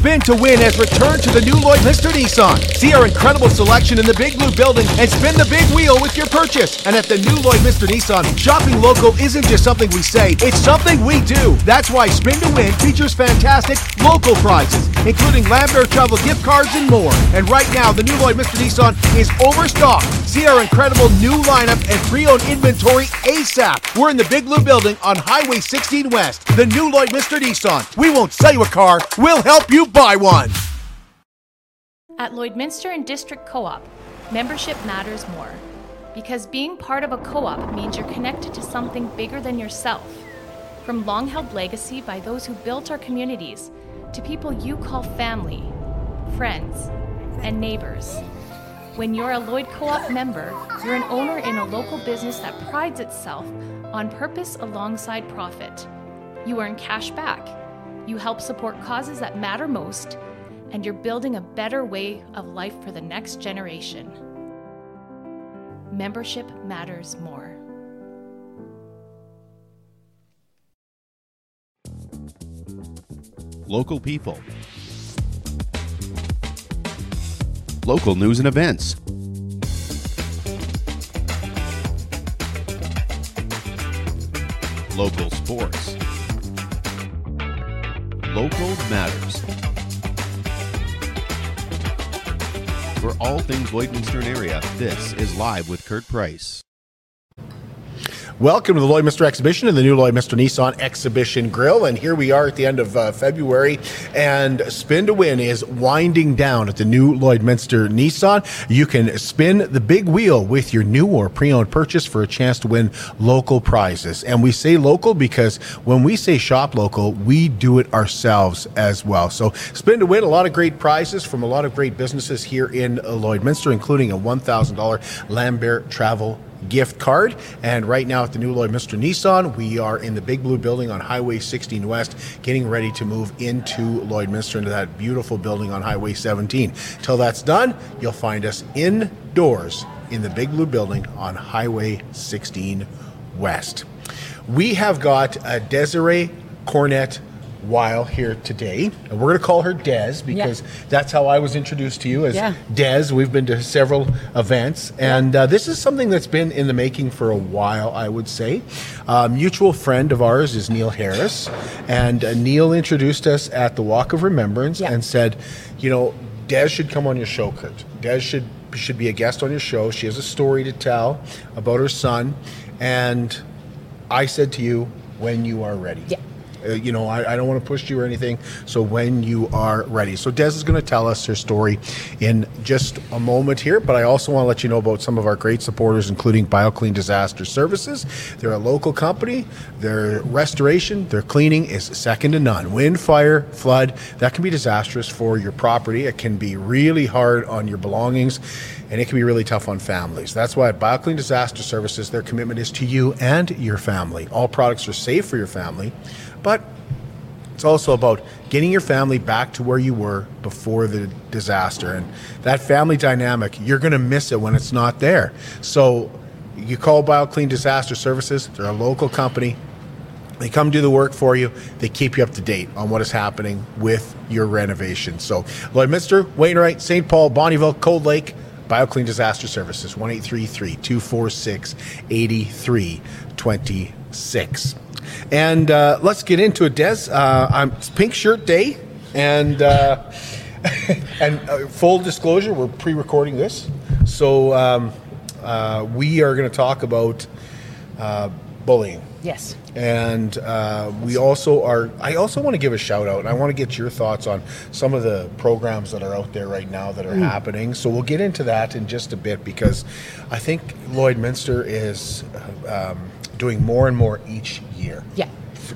Spin to Win has returned to the new Lloydminster Nissan. See our incredible selection in the Big Blue building and spin the big wheel with your purchase. And at the new Lloydminster Nissan, shopping local isn't just something we say, it's something we do. That's why Spin to Win features fantastic local prizes, including Lambert travel gift cards and more. And right now, the new Lloydminster Nissan is overstocked. See our incredible new lineup and pre-owned inventory ASAP. We're in the Big Blue building on Highway 16 West. The new Lloydminster Nissan. We won't sell you a car, we'll help you buy one. At Lloydminster and District Co op, membership matters more. Because being part of a co op means you're connected to something bigger than yourself. From long held legacy by those who built our communities to people you call family, friends, and neighbors. When you're a Lloyd Co op member, you're an owner in a local business that prides itself on purpose alongside profit. You earn cash back, you help support causes that matter most, and you're building a better way of life for the next generation. Membership matters more. Local people. Local news and events. Local sports. Local matters. For all things Lloydminster area, this is Live with Kurt Price. Welcome to the Lloydminster Exhibition and the new Lloydminster Nissan Exhibition Grill. And here we are at the end of uh, February, and Spin to Win is winding down at the new Lloydminster Nissan. You can spin the big wheel with your new or pre owned purchase for a chance to win local prizes. And we say local because when we say shop local, we do it ourselves as well. So, Spin to Win, a lot of great prizes from a lot of great businesses here in Lloydminster, including a $1,000 Lambert Travel gift card. And right now at the new Lloydminster Nissan, we are in the Big Blue building on Highway 16 West, getting ready to move into Lloydminster, into that beautiful building on Highway 17. Till that's done, you'll find us indoors in the Big Blue building on Highway 16 West. We have got a Desiree Cornet Wile here today. And we're going to call her Des because yeah. that's how I was introduced to you as yeah. Des. We've been to several events, and uh, this is something that's been in the making for a while, I would say. A mutual friend of ours is Neil Harris, and uh, Neil introduced us at the Walk of Remembrance yeah. and said, you know, Des should come on your show, Kurt. Des should should be a guest on your show. She has a story to tell about her son, and I said to you, when you are ready. Yeah. Uh, you know, I, I don't want to push you or anything. So when you are ready. So Des is going to tell us her story in just a moment here, but I also want to let you know about some of our great supporters, including BioClean Disaster Services. They're a local company. Their restoration, their cleaning is second to none. Wind, fire, flood, that can be disastrous for your property. It can be really hard on your belongings and it can be really tough on families. That's why at BioClean Disaster Services, their commitment is to you and your family. All products are safe for your family. But it's also about getting your family back to where you were before the disaster. And that family dynamic, you're going to miss it when it's not there. So you call BioClean Disaster Services, they're a local company. They come do the work for you. They keep you up to date on what is happening with your renovation. So, Lloydminster, Wainwright, St. Paul, Bonnyville, Cold Lake, BioClean Disaster Services, 1 246 8326. And uh, let's get into it, Des. Uh, I'm it's Pink Shirt Day, and uh, and uh, full disclosure, we're pre-recording this, so um, uh, we are going to talk about uh, bullying. Yes. And uh, we also are, I also want to give a shout out, and I want to get your thoughts on some of the programs that are out there right now that are mm. happening. So we'll get into that in just a bit because I think Lloydminster is um, doing more and more each year. Yeah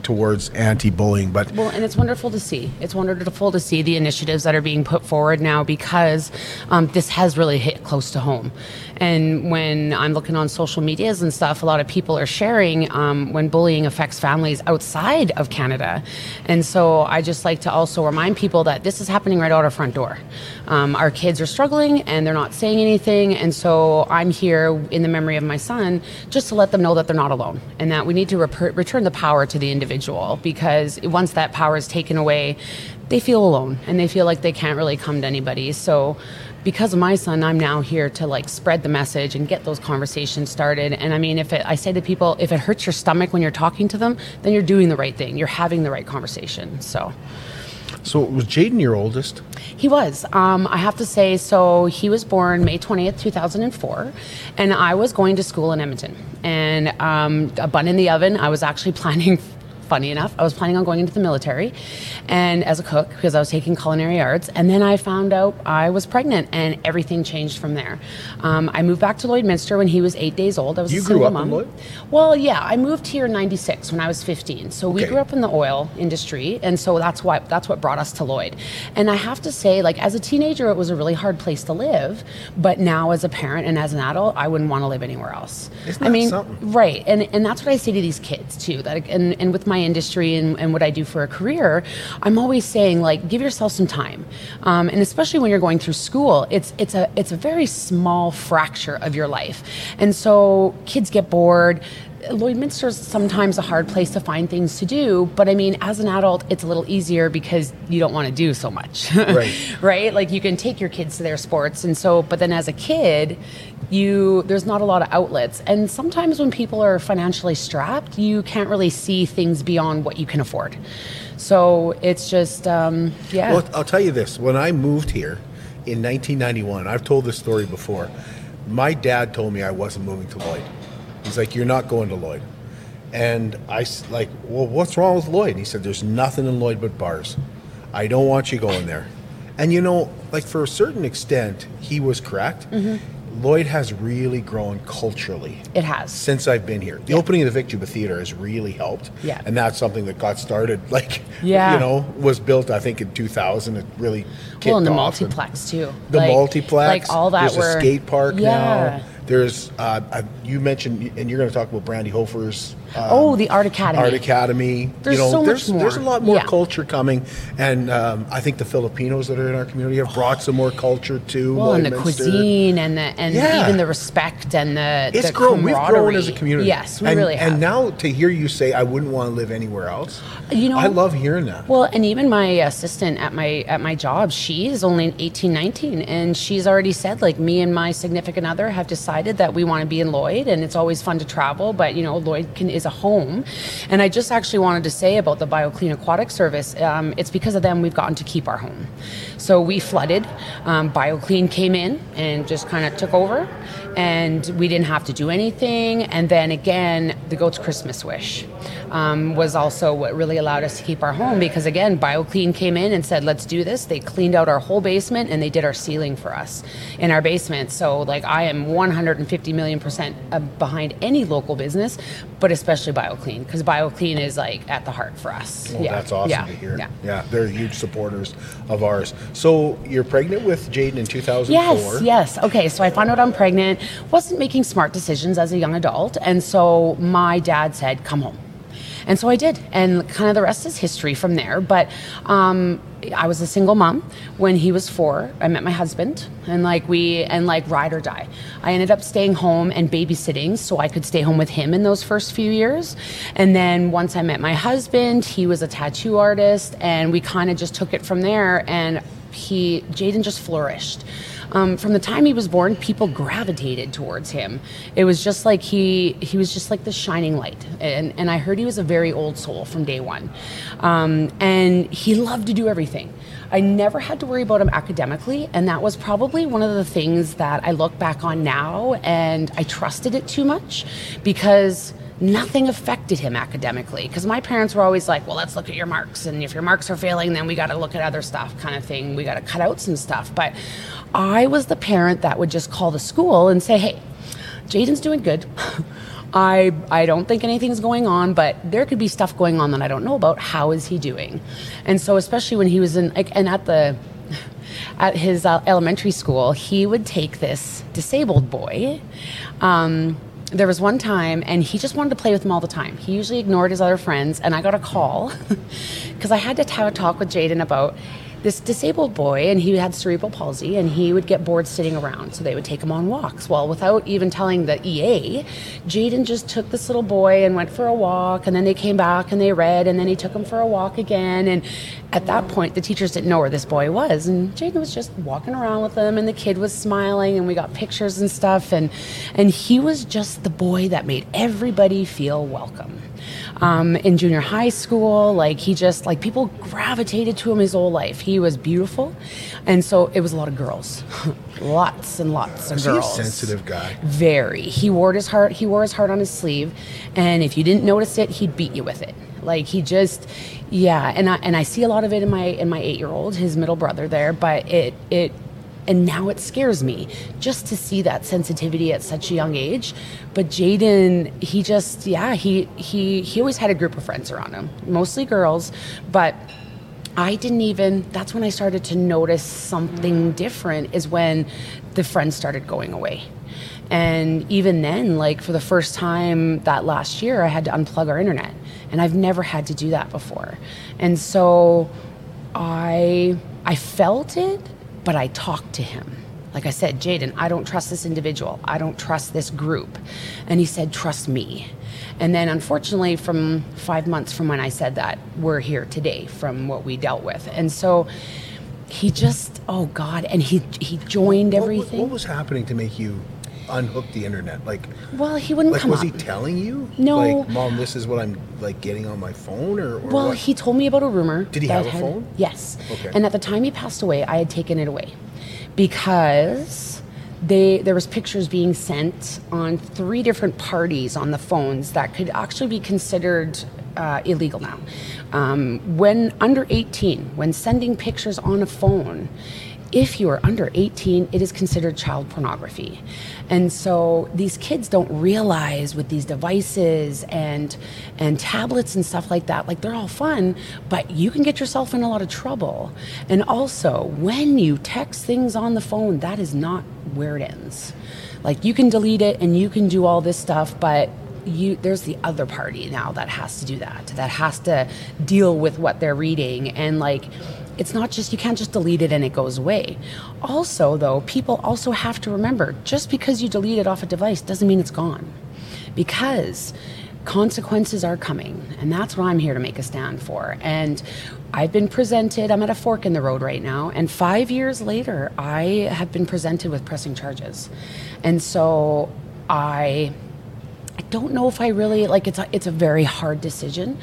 towards anti-bullying but well and it's wonderful to see it's wonderful to see the initiatives that are being put forward now because um, this has really hit close to home and when I'm looking on social medias and stuff, a lot of people are sharing um, when bullying affects families outside of Canada. And so I just like to also remind people that this is happening right out our front door. Um, our kids are struggling and they're not saying anything. And so I'm here in the memory of my son just to let them know that they're not alone and that we need to rep- return the power to the individual because once that power is taken away, they feel alone and they feel like they can't really come to anybody. So because of my son, I'm now here to like spread the message and get those conversations started. And I mean, if it, I say to people, if it hurts your stomach when you're talking to them, then you're doing the right thing. You're having the right conversation. So. So was Jayden your oldest? He was. Um, I have to say, so he was born May 20th, 2004, and I was going to school in Edmonton. And um, a bun in the oven, I was actually planning funny enough. I was planning on going into the military and as a cook because I was taking culinary arts. And then I found out I was pregnant and everything changed from there. Um, I moved back to Lloydminster when he was eight days old. I was You a grew single mom. Lloyd? Well, yeah, I moved here in 96 when I was 15. So we Okay. grew up in the oil industry. And so that's why that's what brought us to Lloyd. And I have to say, like as a teenager, it was a really hard place to live. But now as a parent and as an adult, I wouldn't want to live anywhere else. Isn't I mean, something? Right, and and that's what I say to these kids too. That and, and with my industry and, and what I do for a career, I'm always saying like give yourself some time, um, and especially when you're going through school, it's it's a it's a very small fracture of your life, and so kids get bored. Lloydminster is sometimes a hard place to find things to do, but I mean, as an adult, it's a little easier because you don't want to do so much. Right. right? Like you can take your kids to their sports, and so, but then as a kid, you there's not a lot of outlets, and sometimes when people are financially strapped, you can't really see things beyond what you can afford. So it's just, um, yeah. Well, I'll tell you this. When I moved here in 1991, I've told this story before. My dad told me I wasn't moving to Lloyd. He's like, "You're not going to Lloyd." And i like, "Well, what's wrong with Lloyd?" And he said, "There's nothing in Lloyd but bars. I don't want you going there." And you know, like for a certain extent, he was correct. Mm-hmm. Lloyd has really grown culturally it has. since I've been here. The opening of the Vic Juba Theater has really helped. Yeah. And that's something that got started, like, Yeah. you know, was built, I think, in 2000. It really kicked Well, and the off. And multiplex too. The Like- multiplex. like all that. There's were, a skate park yeah. now. There's, uh, uh, you mentioned, and you're going to talk about Brandy Hofer's. Um, Oh, the Art Academy. Art Academy. There's you know, so much there's, There's a lot more Yeah. culture coming, and um, I think the Filipinos that are in our community have brought some more culture to. Well, and the cuisine and the and Yeah. even the respect and the It's the grown. We've grown as a community. Yes, we and, really have. And now to hear you say, "I wouldn't want to live anywhere else," You know- I love hearing that. Well, and even my assistant at my at my job, she is only 18, 19, and she's already said like me and my significant other have decided that we want to be in Lloyd, and it's always fun to travel, but you know Lloyd can, is a home. And I just actually wanted to say about the BioClean Aquatic Service, um, it's because of them we've gotten to keep our home. So we flooded, um, BioClean came in and just kind of took over, and we didn't have to do anything. And then again, the goat's Christmas wish um, was also what really allowed us to keep our home because again, BioClean came in and said, "Let's do this." They cleaned out our whole basement and they did our ceiling for us in our basement. So like, I am 150 million percent uh, behind any local business, but especially BioClean because BioClean is like at the heart for us. Well, yeah. that's awesome yeah. to hear. Yeah. yeah, they're huge supporters of ours. So you're pregnant with Jayden in 2004. Yes, yes. Okay, so I found out I'm pregnant, wasn't making smart decisions as a young adult, and so my dad said, "Come home." And so I did, and kind of the rest is history from there. But um, I was a single mom when he was four. I met my husband, and like we and like ride or die. I ended up staying home and babysitting so I could stay home with him in those first few years. And then once I met my husband, he was a tattoo artist, and we kind of just took it from there. And he, Jayden, just flourished. Um, from the time he was born, people gravitated towards him. It was just like he he was just like the shining light, and and I heard he was a very old soul from day one, um, and he loved to do everything. I never had to worry about him academically, and that was probably one of the things that I look back on now, and I trusted it too much because nothing affected him academically. Because my parents were always like well let's look at your marks and if your marks are failing then we got to look at other stuff kind of thing. We got to cut out some stuff. But i was the parent that would just call the school and say hey jayden's doing good I, I don't think anything's going on, but there could be stuff going on that I don't know about. How is he doing? And so, especially when he was in, like, and at the, at his uh, elementary school, he would take this disabled boy. Um, there was one time, and he just wanted to play with him all the time. He usually ignored his other friends, and I got a call because I had to have a talk with Jayden about this disabled boy, and he had cerebral palsy, and he would get bored sitting around. So they would take him on walks. Well, without even telling the EA, Jayden just took this little boy and went for a walk, and then they came back and they read, and then he took him for a walk again. And at that point, the teachers didn't know where this boy was, and Jayden was just walking around with them, and the kid was smiling, and we got pictures and stuff, and and he was just the boy that made everybody feel welcome um, in junior high school. Like he just like people gravitated to him his whole life. He was beautiful, and so it was a lot of girls, lots and lots of Is he a sensitive guy? Very. He wore his heart. He wore his heart on his sleeve, and if you didn't notice it, he'd beat you with it. Like he just, yeah. And I and I see a lot of it in my in my eight year old, his middle brother there. But it it and now it scares me just to see that sensitivity at such a young age but jayden he just yeah he he he always had a group of friends around him mostly girls but I didn't even, that's when I started to notice something mm-hmm. different, is when the friends started going away. And even then, like for the first time that last year, I had to unplug our internet. And I've never had to do that before. And so I, I felt it, but I talked to him. Like I said, Jayden, I don't trust this individual. I don't trust this group. And he said, trust me. And then, unfortunately, from five months from when I said that, we're here today from what we dealt with. And so he just, oh God, and he he joined What- everything. What, was happening to make you unhook the internet? Like, well, he wouldn't like come was up. he telling you? No. Like, mom, this is what I'm like getting on my phone, or, or Well, what? he told me about a rumor. Did he have a had- phone? Yes. Okay. And at the time he passed away, I had taken it away because they there was pictures being sent on three different parties on the phones that could actually be considered uh, illegal now. Um, when under 18, when sending pictures on a phone, if you are under 18, it is considered child pornography. And so these kids don't realize with these devices and and tablets and stuff like that, like they're all fun, but you can get yourself in a lot of trouble. And also, when you text things on the phone, that is not where it ends. Like you can delete it and you can do all this stuff, but you there's the other party now that has to do that that has to deal with what they're reading and like it's not just you can't just delete it and it goes away. Also though people also have to remember just because you delete it off a device doesn't mean it's gone. Because consequences are coming and that's what i'm here to make a stand for. And i've been presented i'm at a fork in the road right now and five years later i have been presented with pressing charges. And so i I don't know if I really like it's a, it's a very hard decision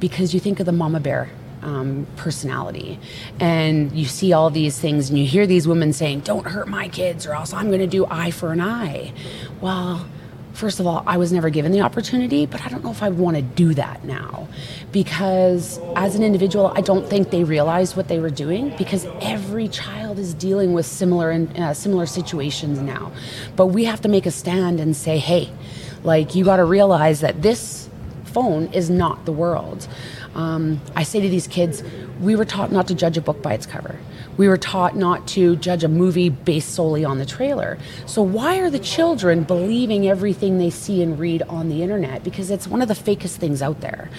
because you think of the mama bear um, personality and you see all these things and you hear these women saying don't hurt my kids or else I'm going to do eye for an eye. Well, first of all, I was never given the opportunity, but I don't know if I want to do that now because as an individual, I don't think they realized what they were doing because every child is dealing with similar uh, similar situations now. But we have to make a stand and say, hey, like, you got to realize that this phone is not the world. Um, I say to these kids, we were taught not to judge a book by its cover. We were taught not to judge a movie based solely on the trailer. So, why are the children believing everything they see and read on the internet? Because it's one of the fakest things out there.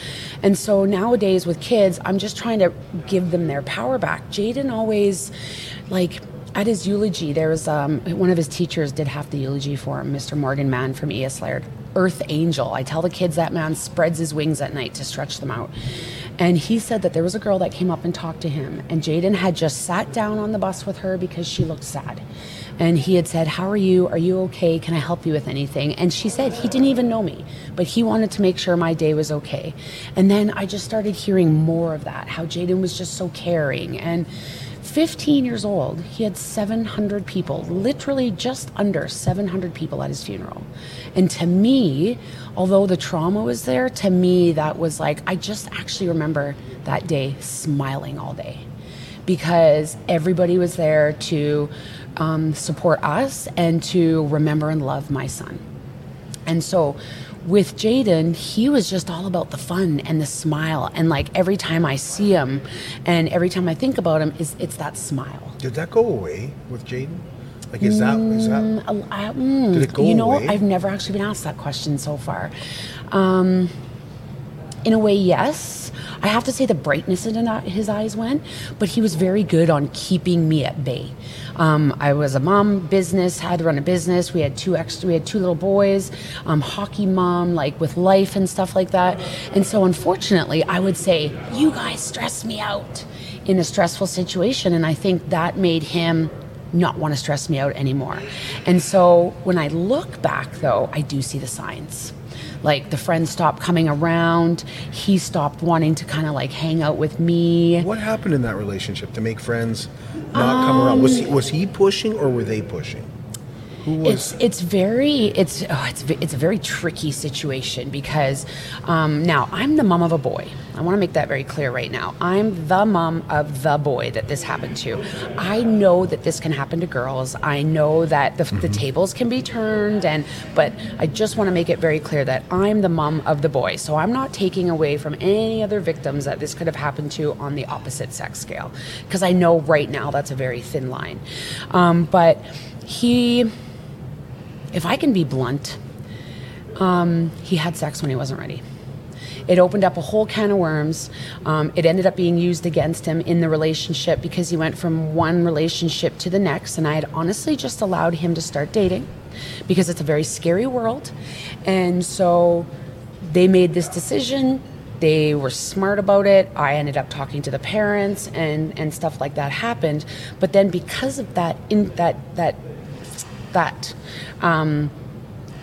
And so, nowadays with kids, I'm just trying to give them their power back. Jayden always, like, at his eulogy, there was um, one of his teachers did half the eulogy for him, Mr. Morgan Mann from E.S. Laird. Earth Angel. I tell the kids that man spreads his wings at night to stretch them out. And he said that there was a girl that came up and talked to him, and Jayden had just sat down on the bus with her because she looked sad. And he had said, How are you? Are you okay? Can I help you with anything? And she said, He didn't even know me, but he wanted to make sure my day was okay. And then I just started hearing more of that, how Jayden was just so caring. And 15 years old, he had 700 people, literally just under 700 people at his funeral. And to me, although the trauma was there, to me, that was like, I just actually remember that day smiling all day because everybody was there to um, support us and to remember and love my son. And so with Jayden, he was just all about the fun and the smile. And like every time I see him and every time I think about him, is it's that smile. Did that go away with Jayden? Like, is that is that? Mm, I- mm, Did it go you know, away? I've never actually been asked that question so far. Um, in a way, yes. I have to say the brightness in his eyes went, but he was very good on keeping me at bay. Um, I was a mom, business, had to run a business. We had two extra, we had two little boys, um, hockey mom, like with life and stuff like that. And so, unfortunately, I would say, "You guys stress me out." in a stressful situation. And I think that made him not want to stress me out anymore. And so when I look back, though, I do see the signs. Like the friends stopped coming around. He stopped wanting to kind of like hang out with me. What happened in that relationship to make friends not um, come around? Was he, was he pushing or were they pushing? It's it's very it's oh, it's it's a very tricky situation because um, now I'm the mom of a boy. I want to make that very clear right now. I'm the mom of the boy that this happened to. I know that this can happen to girls. I know that the, mm-hmm. the tables can be turned, and but I just want to make it very clear that I'm the mom of the boy. So I'm not taking away from any other victims that this could have happened to on the opposite sex scale because I know right now that's a very thin line. Um, but he if I can be blunt, um, he had sex when he wasn't ready. It opened up a whole can of worms. Um, it ended up being used against him in the relationship because he went from one relationship to the next. And I had honestly just allowed him to start dating because it's a very scary world. And so they made this decision. They were smart about it. I ended up talking to the parents, and, and stuff like that happened. But then, because of that, in that that that um,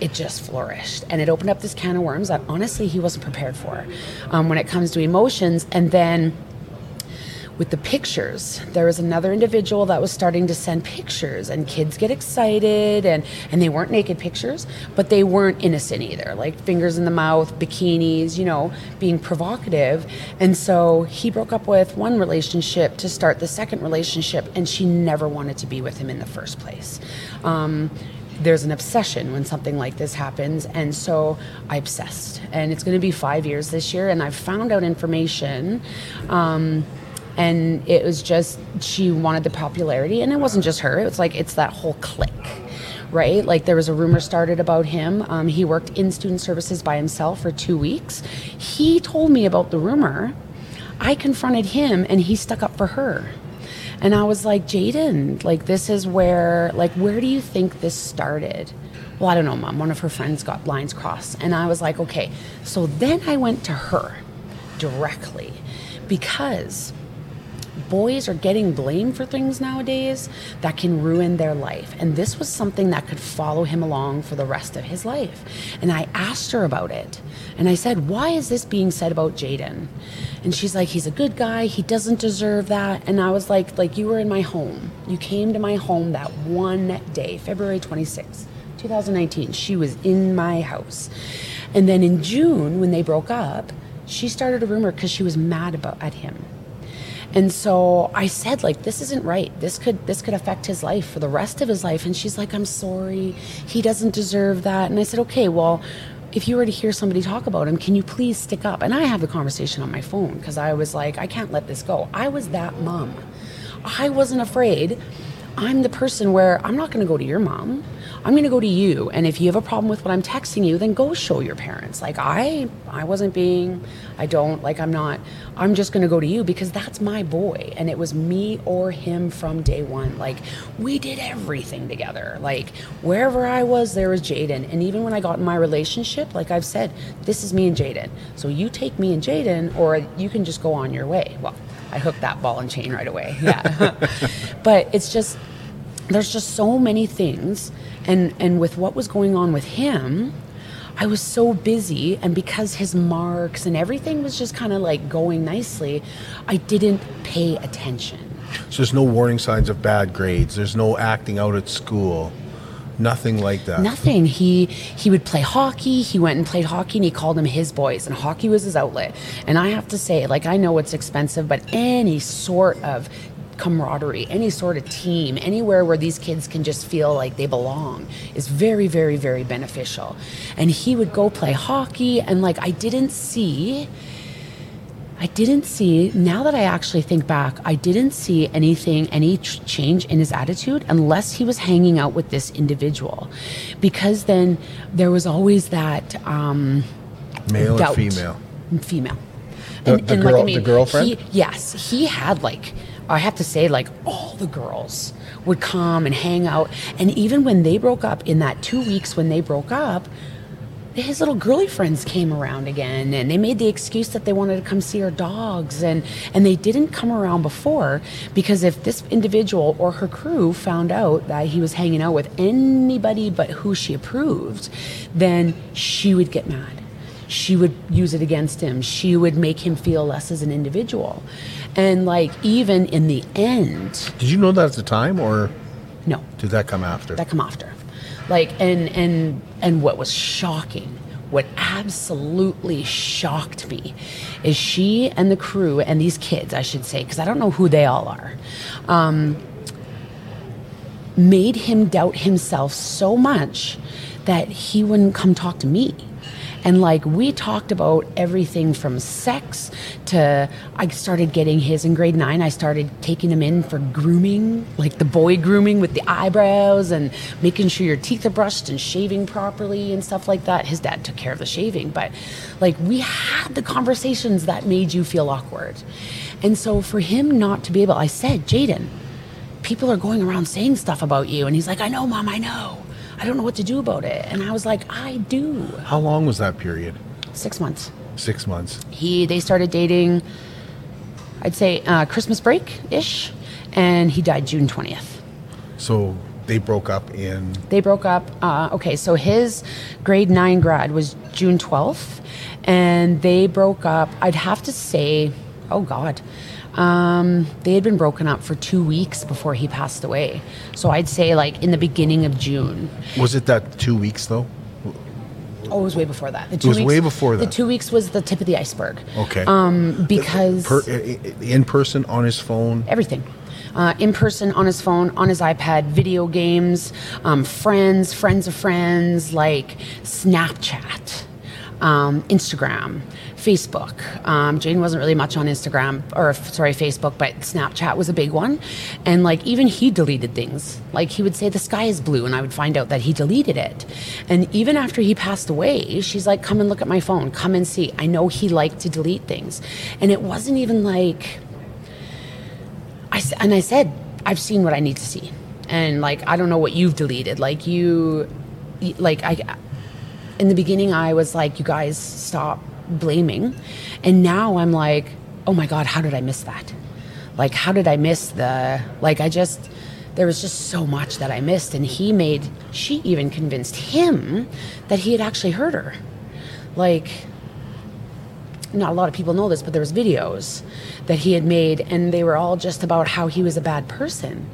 it just flourished. And it opened up this can of worms that honestly he wasn't prepared for um, when it comes to emotions. And then with the pictures there was another individual that was starting to send pictures and kids get excited and and they weren't naked pictures but they weren't innocent either like fingers in the mouth bikinis you know being provocative and so he broke up with one relationship to start the second relationship and she never wanted to be with him in the first place um, there's an obsession when something like this happens. And so I obsessed. And it's going to be five years this year. And I've found out information. Um, and it was just, she wanted the popularity. And it wasn't just her, it was like, it's that whole clique right? Like there was a rumor started about him. Um, he worked in student services by himself for two weeks. He told me about the rumor. I confronted him and he stuck up for her. And I was like, Jayden, like this is where, like, where do you think this started? Well, I don't know, mom. One of her friends got lines crossed. And I was like, okay. So then I went to her directly because boys are getting blamed for things nowadays that can ruin their life. And this was something that could follow him along for the rest of his life. And I asked her about it. And I said, Why is this being said about Jayden? And she's like, He's a good guy. He doesn't deserve that. And I was like, like you were in my home. You came to my home that one day, February 26th, 2019. She was in my house. And then in June, when they broke up, she started a rumor because she was mad about at him and so I said, like, this isn't right. This could this could affect his life for the rest of his life. And she's like, I'm sorry. He doesn't deserve that. And I said, okay, well, if you were to hear somebody talk about him, can you please stick up? And I have the conversation on my phone because I was like, I can't let this go. I was that mom. I wasn't afraid. I'm the person where I'm not going to go to your mom. I'm going to go to you. And if you have a problem with what I'm texting you, then go show your parents. Like I, I wasn't being, I don't, like I'm not, I'm just going to go to you because that's my boy. And it was me or him from day one. Like we did everything together. Like wherever I was, there was Jayden. And even when I got in my relationship, like I've said, this is me and Jayden. So you take me and Jayden or you can just go on your way. Well, I hooked that ball and chain right away. Yeah. but it's just, there's just so many things and and with what was going on with him I was so busy, and because his marks and everything was just kind of like going nicely, I didn't pay attention. So there's no warning signs of bad grades. There's no acting out at school. Nothing like that. Nothing. He he would play hockey. He went and played hockey, and he called them his boys, and hockey was his outlet. And I have to say, like I know it's expensive, but any sort of camaraderie, any sort of team, anywhere where these kids can just feel like they belong is very, very, very beneficial. And he would go play hockey, and like I didn't see. I didn't see, now that I actually think back, I didn't see anything, any ch- change in his attitude unless he was hanging out with this individual. Because then there was always that. Um, Male doubt. or female? female. The- the girl- the girlfriend? He, yes, he had like I have to say like all the girls would come and hang out, and even when they broke up in that two weeks when they broke up. His little girly friends came around again, and they made the excuse that they wanted to come see our dogs, and and they didn't come around before because if this individual or her crew found out that he was hanging out with anybody but who she approved, then she would get mad she would use it against him. She would make him feel less as an individual. And like even in the end, Did you know that at the time, or no, did that come after? that come after. Like and and and what was shocking, what absolutely shocked me is she and the crew and these kids, I should say, because I don't know who they all are. Um, made him doubt himself so much that he wouldn't come talk to me. And like we talked about everything from sex to I started getting his in grade nine. I started taking him in for grooming, like the boy grooming with the eyebrows and making sure your teeth are brushed and shaving properly and stuff like that. His dad took care of the shaving, but like we had the conversations that made you feel awkward. And so for him not to be able, I said, Jayden, people are going around saying stuff about you. And he's like, I know, mom, I know. I don't know what to do about it. And I was like, I do. How long was that period? Six months. Six months. He, they started dating, I'd say uh, Christmas break ish. And he died June 20th. So they broke up in. They broke up. Uh, okay, so his grade nine grad was June 12th. And they broke up, I'd have to say, oh God. Um, they had been broken up for two weeks before he passed away. So I'd say like in the beginning of June. Was it that two weeks though? Oh, it was way before that. The two was way before that. The two weeks was the tip of the iceberg. Okay. Um, because Per, in person on his phone. everything. Uh, in person, on his phone, on his iPad, video games, um, friends, friends of friends, like Snapchat, um, Instagram, Facebook. Um, Jane wasn't really much on Instagram, or sorry, Facebook, but Snapchat was a big one. And like even he deleted things. Like he would say the sky is blue, and I would find out that he deleted it. And even after he passed away, she's like, "Come and look at my phone. Come and see." I know he liked to delete things, and it wasn't even like. I and I said, I've seen what I need to see, and like I don't know what you've deleted. Like you, like I, in the beginning I was like, you guys stop blaming, and now I'm like, oh my god, how did I miss that? Like how did I miss the like I just there was just so much that I missed, and he made she even convinced him that he had actually hurt her, like not a lot of people know this, but there was videos that he had made, and they were all just about how he was a bad person.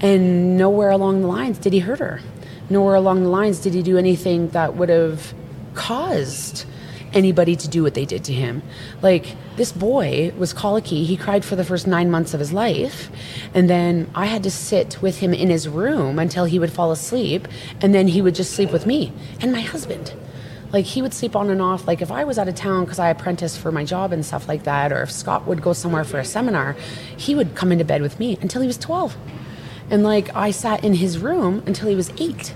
And nowhere along the lines did he hurt her. Nowhere along the lines did he do anything that would have caused anybody to do what they did to him. Like this boy was colicky. He cried for the first nine months of his life, and then I had to sit with him in his room until he would fall asleep, and then he would just sleep with me and my husband. Like he would sleep on and off. Like if i was out of town because i apprenticed for my job and stuff like that or if scott would go somewhere for a seminar he would come into bed with me until he was 12 and like i sat in his room until he was 8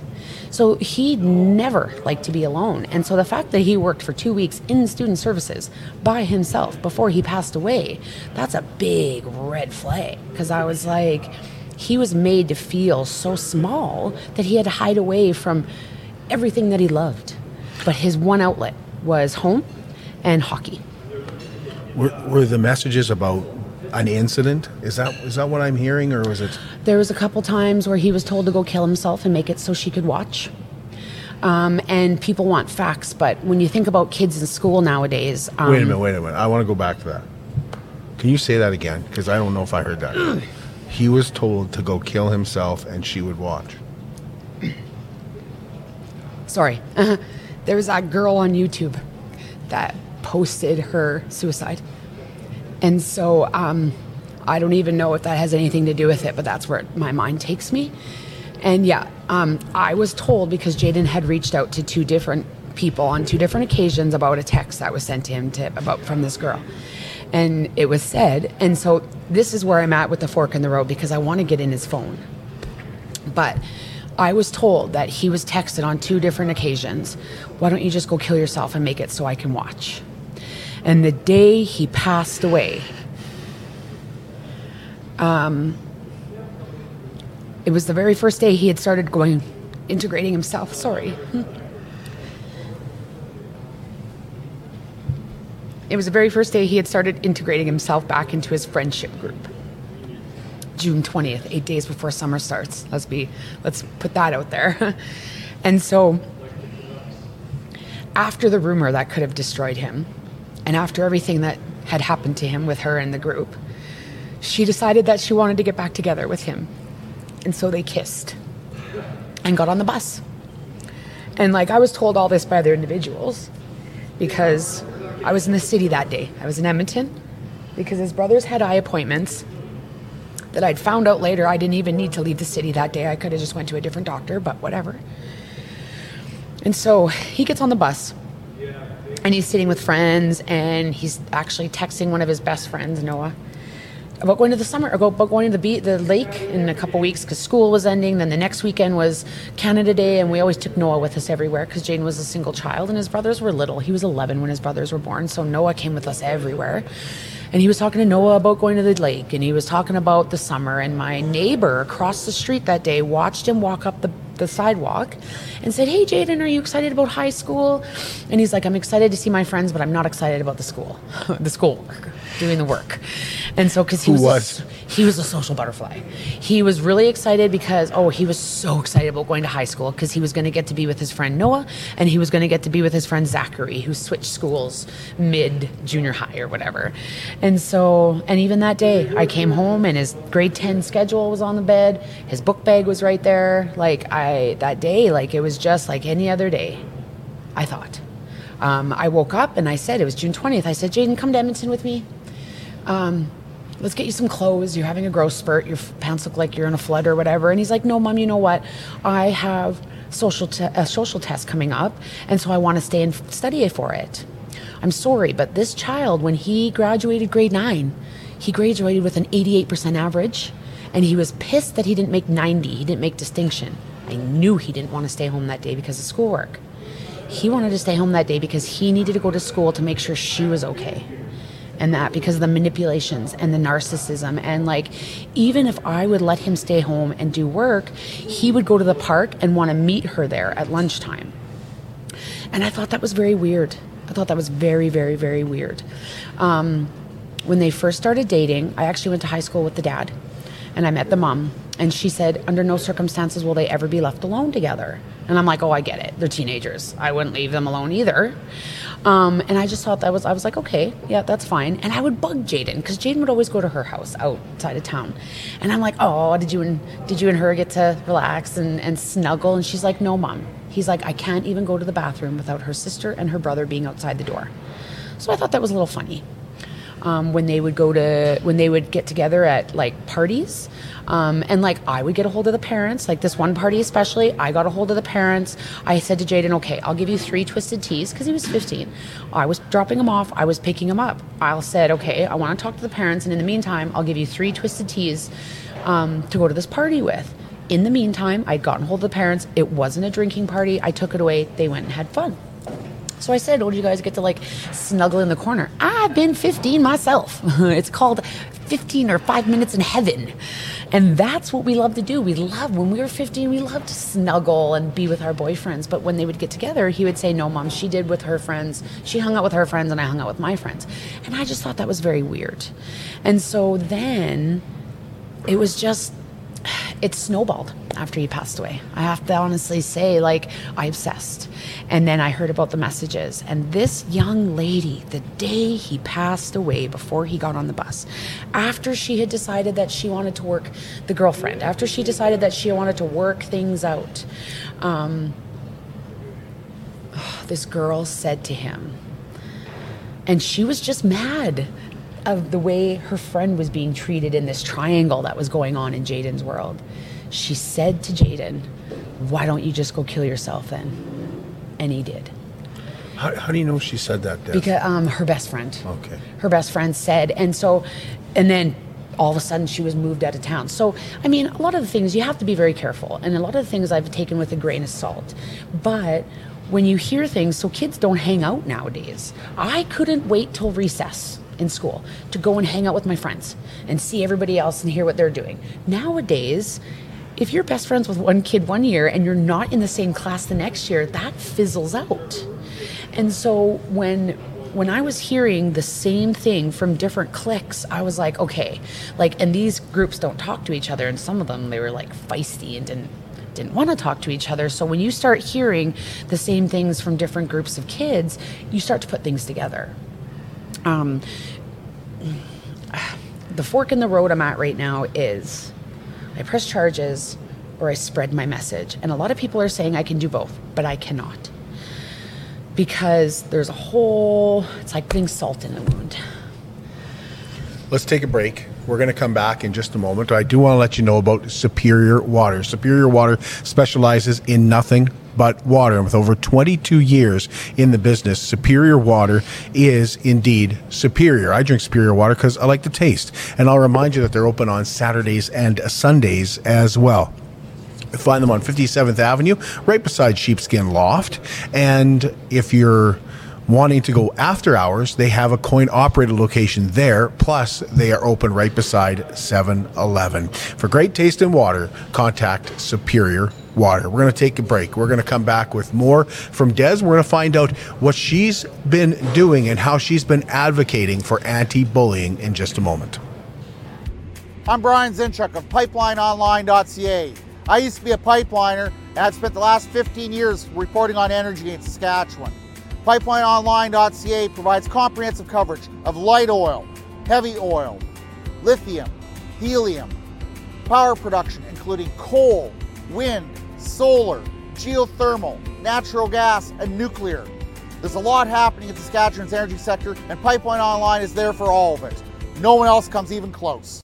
so he never liked to be alone. And so the fact that he worked for two weeks in student services by himself before he passed away that's a big red flag. Because i was like he was made to feel so small that he had to hide away from everything that he loved. But his one outlet was home and hockey. Were, were the messages about an incident? Is that is that what I'm hearing, or was it? There was a couple times where he was told to go kill himself and make it so she could watch. Um, and people want facts, but when you think about kids in school nowadays, um, Wait a minute. Wait a minute. I want to go back to that. Can you say that again? Because I don't know if I heard that. he was told to go kill himself, and she would watch. sorry, there was that girl on YouTube that posted her suicide, and so um, I don't even know if that has anything to do with it, but that's where my mind takes me. And yeah, um, I was told because Jayden had reached out to two different people on two different occasions about a text that was sent to him to, about from this girl. And it was said, and so this is where I'm at with the fork in the road because I want to get in his phone. But I was told that he was texted on two different occasions, why don't you just go kill yourself and make it so I can watch? And the day he passed away, um, it was the very first day he had started going, integrating himself. Sorry. It was the very first day he had started integrating himself back into his friendship group. June 20th, eight days before summer starts. Let's be, let's put that out there. and so, after the rumor that could have destroyed him, and after everything that had happened to him with her and the group, she decided that she wanted to get back together with him. And so they kissed and got on the bus. And like I was told all this by other individuals because I was in the city that day. I was in Edmonton because his brothers had eye appointments that I'd found out later I didn't even need to leave the city that day. I could have just went to a different doctor, but whatever. And so he gets on the bus and he's sitting with friends and he's actually texting one of his best friends, Noah about going to the summer, or about going to the beach, the lake in a couple weeks because school was ending. Then the next weekend was Canada Day, and we always took Noah with us everywhere because Jane was a single child and his brothers were little. He was 11 when his brothers were born, so Noah came with us everywhere. And he was talking to Noah about going to the lake, and he was talking about the summer. And my neighbor across the street that day watched him walk up the the sidewalk and said, Hey, Jayden, are you excited about high school? And he's like, I'm excited to see my friends, but I'm not excited about the school, the school work, doing the work. And so, because he Who was, A, he was a social butterfly. He was really excited because, oh, he was so excited about going to high school because he was going to get to be with his friend Noah and he was going to get to be with his friend Zachary, who switched schools mid junior high or whatever. And so, and even that day, I came home and his grade 10 schedule was on the bed, his book bag was right there. Like, I, that day, like, it was just like any other day, I thought. Um, I woke up and I said, it was June 20th. I said, Jayden, come to Edmonton with me. Um, let's get you some clothes. You're having a growth spurt. Your pants look like you're in a flood or whatever. And he's like, no, mom, you know what? I have social te- a social test coming up, and so I want to stay and study for it. I'm sorry, but this child, when he graduated grade nine, he graduated with an 88% average, and he was pissed that he didn't make 90. He didn't make distinction. I knew he didn't want to stay home that day because of schoolwork. He wanted to stay home that day because he needed to go to school to make sure she was okay and that because of the manipulations and the narcissism. And like even if i would let him stay home and do work he would go to the park and want to meet her there at lunchtime. And i thought that was very weird. I thought that was very very very weird. Um, when they first started dating i actually went to high school with the dad and i met the mom and she said under no circumstances will they ever be left alone together. And i'm like oh i get it. They're teenagers. I wouldn't leave them alone either um, and I just thought that was, I was like, okay, yeah, that's fine. And I would bug Jayden because Jayden would always go to her house outside of town. And I'm like, oh, did you and, did you and her get to relax and, and snuggle? And she's like, no, mom. He's like, I can't even go to the bathroom without her sister and her brother being outside the door. So I thought that was a little funny. Um, when they would go to when they would get together at like parties um, and like I would get a hold of the parents, like this one party especially, I got a hold of the parents. I said to Jayden, okay, I'll give you three twisted teas because he was 15. I was dropping him off, I was picking him up. I said, okay, I want to talk to the parents, and in the meantime, I'll give you three twisted teas um, to go to this party with. In the meantime, I'd gotten hold of the parents. It wasn't a drinking party. I took it away. They went and had fun. So I said, "Oh, did you guys get to like snuggle in the corner?" I've been 15 myself. it's called 15 or 5 minutes in heaven. And that's what we love to do. We love when we were 15, we loved to snuggle and be with our boyfriends. But when they would get together, he would say, "No, mom, she did with her friends. She hung out with her friends and I hung out with my friends." And I just thought that was very weird. And so then it was just it snowballed after he passed away. I have to honestly say, like, I obsessed. And then I heard about the messages. And this young lady, the day he passed away, before he got on the bus, after she had decided that she wanted to work, the girlfriend, after she decided that she wanted to work things out, um, this girl said to him, and she was just mad of the way her friend was being treated in this triangle that was going on in Jayden's world. She said to Jayden, Why don't you just go kill yourself then? And he did. How, how do you know she said that? Because um, her best friend. Okay. Her best friend said, and so, and then all of a sudden she was moved out of town. So, I mean, a lot of the things you have to be very careful, and a lot of the things I've taken with a grain of salt. But when you hear things, so kids don't hang out nowadays. I couldn't wait till recess in school to go and hang out with my friends and see everybody else and hear what they're doing. Nowadays, if you're best friends with one kid one year and you're not in the same class the next year, that fizzles out. And so when when I was hearing the same thing from different cliques, I was like, okay, like, and these groups don't talk to each other, and some of them they were like feisty and didn't didn't want to talk to each other. So when you start hearing the same things from different groups of kids, you start to put things together. Um, the fork in the road I'm at right now is I press charges or I spread my message. And a lot of people are saying I can do both, but I cannot. Because there's a whole, it's like putting salt in a wound. Let's take a break. We're going to come back in just a moment. I do want to let you know about Superior Water. Superior Water specializes in nothing but water. And with over 22 years in the business, Superior Water is indeed superior. I drink Superior Water because I like the taste. And I'll remind you that they're open on Saturdays and Sundays as well. Find them on 57th Avenue, right beside Sheepskin Loft. And if you're wanting to go after hours, they have a coin operated location there. Plus, they are open right beside 7 Eleven. For great taste in water, contact Superior Water. We're going to take a break. We're going to come back with more from Des. We're going to find out what she's been doing and how she's been advocating for anti bullying in just a moment. I'm Brian Zinchuk of PipelineOnline.ca. I used to be a pipeliner and I've spent the last 15 years reporting on energy in Saskatchewan. PipelineOnline.ca provides comprehensive coverage of light oil, heavy oil, lithium, helium, power production, including coal, wind, solar, geothermal, natural gas, and nuclear. There's a lot happening in Saskatchewan's energy sector, and Pipeline Online is there for all of it. No one else comes even close.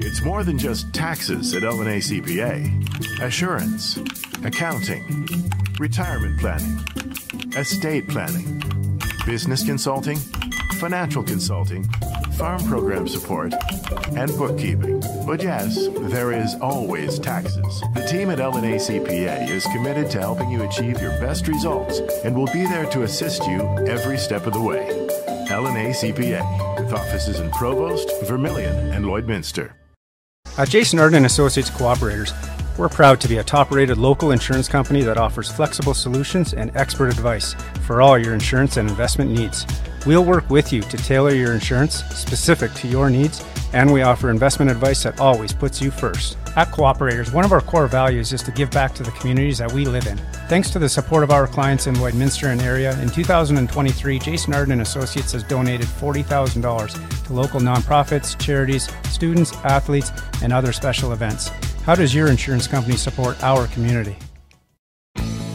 It's more than just taxes at LNA CPA. Assurance, accounting, retirement planning, estate planning, business consulting, financial consulting, farm program support, and bookkeeping. But yes, there is always taxes. The team at LNA CPA is committed to helping you achieve your best results and will be there to assist you every step of the way. LNA CPA, with offices in Provost, Vermilion, and Lloydminster. At Jason Arden and Associates Cooperators, we're proud to be a top-rated local insurance company that offers flexible solutions and expert advice for all your insurance and investment needs. We'll work with you to tailor your insurance specific to your needs, and we offer investment advice that always puts you first. At Cooperators, one of our core values is to give back to the communities that we live in. Thanks to the support of our clients in Lloydminster and area, in 2023, Jason Arden Associates has donated $40,000 to local nonprofits, charities, students, athletes, and other special events. How does your insurance company support our community?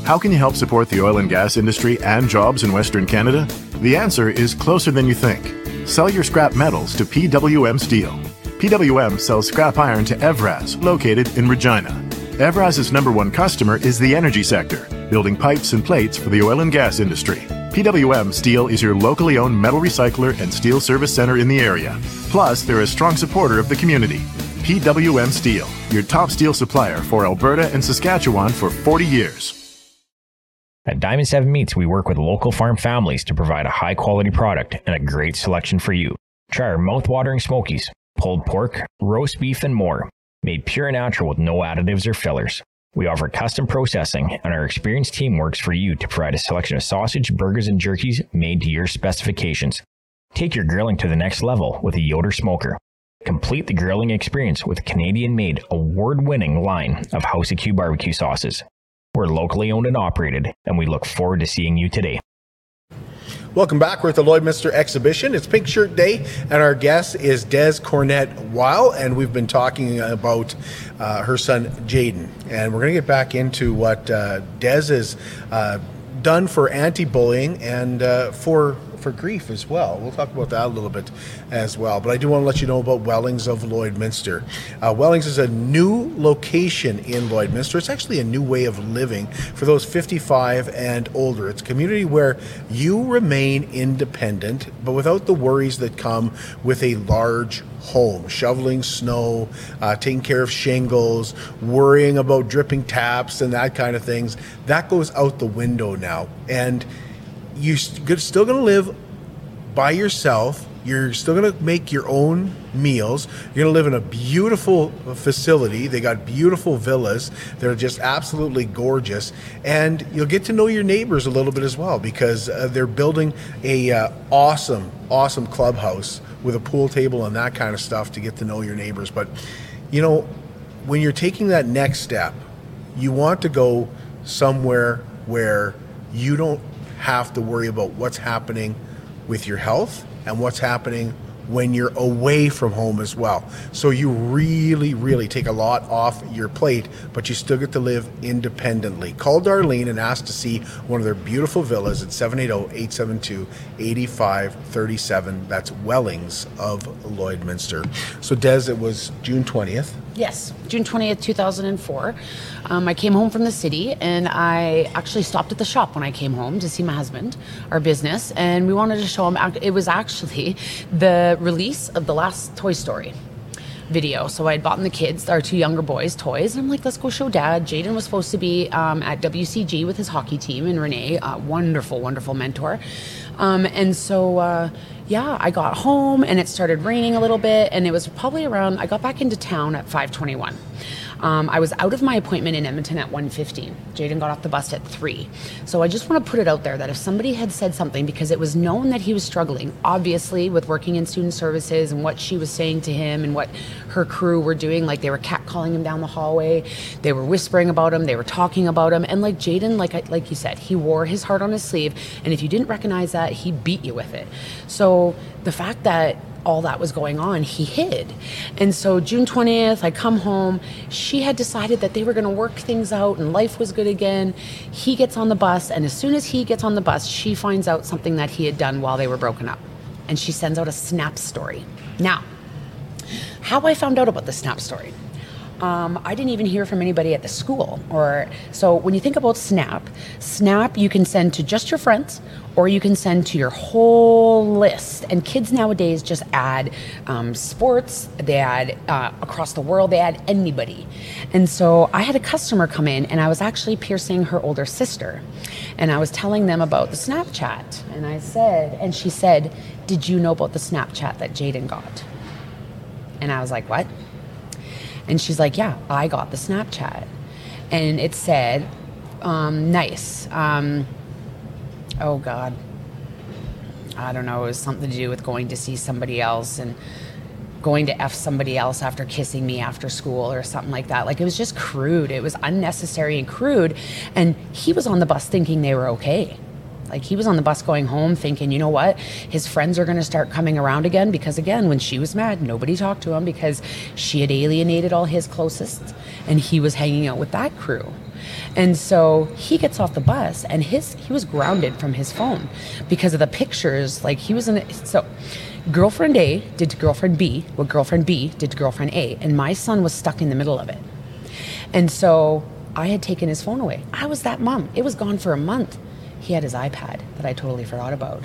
How can you help support the oil and gas industry and jobs in Western Canada? The answer is closer than you think. Sell your scrap metals to PWM Steel. PWM sells scrap iron to Evraz, located in Regina. Evraz's number one customer is the energy sector, building pipes and plates for the oil and gas industry. PWM Steel is your locally owned metal recycler and steel service center in the area. Plus, they're a strong supporter of the community. PWM Steel, your top steel supplier for Alberta and Saskatchewan for 40 years. At Diamond 7 Meats, we work with local farm families to provide a high quality product and a great selection for you. Try our mouth-watering smokies, pulled pork, roast beef, and more, made pure and natural with no additives or fillers. We offer custom processing, and our experienced team works for you to provide a selection of sausage, burgers, and jerkies made to your specifications. Take your grilling to the next level with a Yoder smoker. Complete the grilling experience with Canadian made, award winning line of House of Q barbecue sauces. We're locally owned and operated, and we look forward to seeing you today. Welcome back. We're at the Lloydminster exhibition. It's Pink Shirt Day, and our guest is Des Cornet Wile, and we've been talking about uh, her son Jayden. And we're going to get back into what uh, Des has uh, done for anti-bullying and uh, for for grief as well. We'll talk about that a little bit as well. But I do want to let you know about Wellings of Lloydminster. Uh, Wellings is a new location in Lloydminster. It's actually a new way of living for those 55 and older. It's a community where you remain independent, but without the worries that come with a large home, shoveling snow, uh, taking care of shingles, worrying about dripping taps and that kind of things. That goes out the window now. And you're still going to live by yourself. You're still going to make your own meals. You're going to live in a beautiful facility. They got beautiful villas. They're just absolutely gorgeous. And you'll get to know your neighbors a little bit as well because uh, they're building a uh, awesome, awesome clubhouse with a pool table and that kind of stuff to get to know your neighbors. But, you know, when you're taking that next step, you want to go somewhere where you don't have to worry about what's happening with your health and what's happening when you're away from home as well. So you really, really take a lot off your plate, but you still get to live independently. Call Darlene and ask to see one of their beautiful villas at 780-872-8537. That's Wellings of Lloydminster. So Des, it was June 20th. Yes, June 20th, 2004. Um, I came home from the city and I actually stopped at the shop when I came home to see my husband, our business, and we wanted to show him. It was actually the release of the last Toy Story video. So I had bought the kids, our two younger boys, toys. And I'm like, let's go show dad. Jayden was supposed to be um, at WCG with his hockey team, and Renee, a wonderful, wonderful mentor. Um, and so, uh, yeah, I got home and it started raining a little bit, and it was probably around. I got back into town at 5:21. Um, I was out of my appointment in Edmonton at 1.15. Jayden got off the bus at 3. So I just want to put it out there that if somebody had said something, because it was known that he was struggling, obviously, with working in student services and what she was saying to him and what her crew were doing, like they were catcalling him down the hallway, they were whispering about him, they were talking about him. And like Jayden, like, like you said, he wore his heart on his sleeve. And if you didn't recognize that, he beat you with it. So the fact that all that was going on, he hid. And so June 20th, I come home. She had decided that they were going to work things out and life was good again. He gets on the bus, and as soon as he gets on the bus, she finds out something that he had done while they were broken up. And she sends out a snap story. Now, how I found out about the snap story um, I didn't even hear from anybody at the school. Or so when you think about Snap, Snap you can send to just your friends, or you can send to your whole list. And kids nowadays just add um, sports, they add uh, across the world, they add anybody. And so I had a customer come in, and I was actually piercing her older sister, and I was telling them about the Snapchat, and I said, and she said, "Did you know about the Snapchat that Jayden got?" And I was like, "What?" And she's like, Yeah, I got the Snapchat. And it said, um, Nice. Um, oh, God. I don't know. It was something to do with going to see somebody else and going to F somebody else after kissing me after school or something like that. Like it was just crude. It was unnecessary and crude. And he was on the bus thinking they were okay. Like he was on the bus going home thinking, you know what? His friends are going to start coming around again because, again, when she was mad, nobody talked to him because she had alienated all his closest and he was hanging out with that crew. And so he gets off the bus and his he was grounded from his phone because of the pictures. Like he was in so girlfriend A did to girlfriend B what girlfriend B did to girlfriend A, and my son was stuck in the middle of it. And so I had taken his phone away. I was that mom. It was gone for a month he had his iPad that I totally forgot about.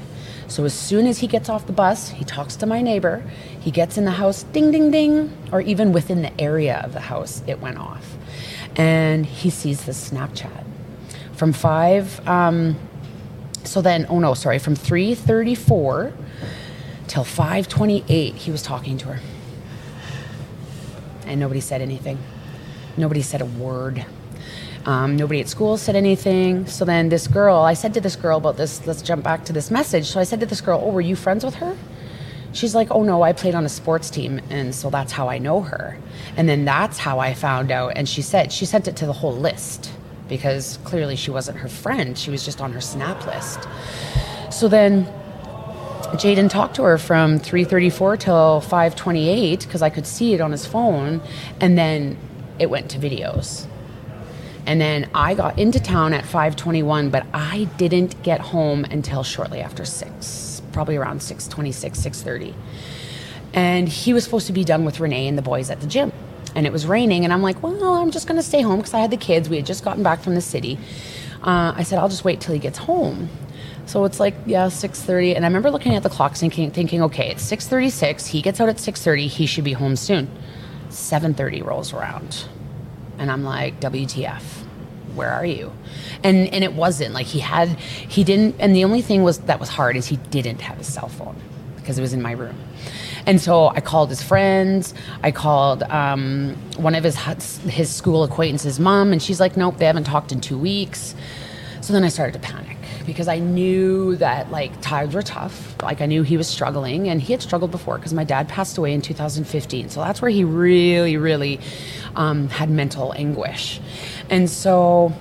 So as soon as he gets off the bus, he talks to my neighbor. He gets in the house, ding, ding, ding, or even within the area of the house, it went off. And he sees this Snapchat. From five, um, so then, oh no, sorry, from 334 till 528, he was talking to her. And nobody said anything. Nobody said a word. Um, nobody at school said anything. So then this girl, I said to this girl about this, let's jump back to this message. So I said to this girl, Oh, were you friends with her? She's like, Oh, no, I played on a sports team. And so that's how I know her. And then that's how I found out. And she said, she sent it to the whole list because clearly she wasn't her friend. She was just on her snap list. So then Jayden talked to her from 3:34 till 5:28 because I could see it on his phone, and then it went to videos. And then I got into town at 5:21, but I didn't get home until shortly after 6 probably around 626, 630. And he was supposed to be done with Renee and the boys at the gym. And it was raining, and I'm like, well, I'm just going to stay home because I had the kids. We had just gotten back from the city. Uh, I said, I'll just wait till he gets home. So it's like yeah, six thirty, and I remember looking at the clock, thinking, thinking, okay, it's six thirty-six. He gets out at six thirty. He should be home soon. Seven thirty rolls around, and I'm like, WTF? Where are you? And and it wasn't like he had he didn't. And the only thing was that was hard is he didn't have his cell phone because it was in my room. And so I called his friends. I called um, one of his his school acquaintances' mom, and she's like, "Nope, they haven't talked in two weeks." So then I started to panic because I knew that like times were tough. Like I knew he was struggling, and he had struggled before because my dad passed away in 2015. So that's where he really, really um, had mental anguish. And so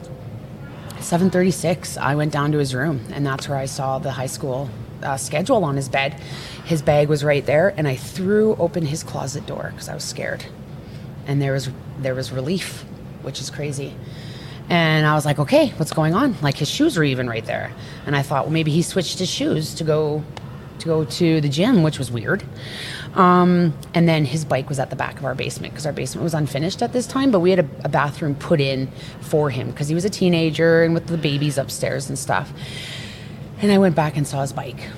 7:36, I went down to his room, and that's where I saw the high school uh, schedule on his bed. His bag was right there, and I threw open his closet door because I was scared, and there was there was relief, which is crazy. And I was like, okay, what's going on? Like his shoes were even right there. And I thought, well, maybe he switched his shoes to go to go to the gym, which was weird. Um, and then his bike was at the back of our basement because our basement was unfinished at this time, but we had a, a bathroom put in for him because he was a teenager and with the babies upstairs and stuff. And I went back and saw his bike.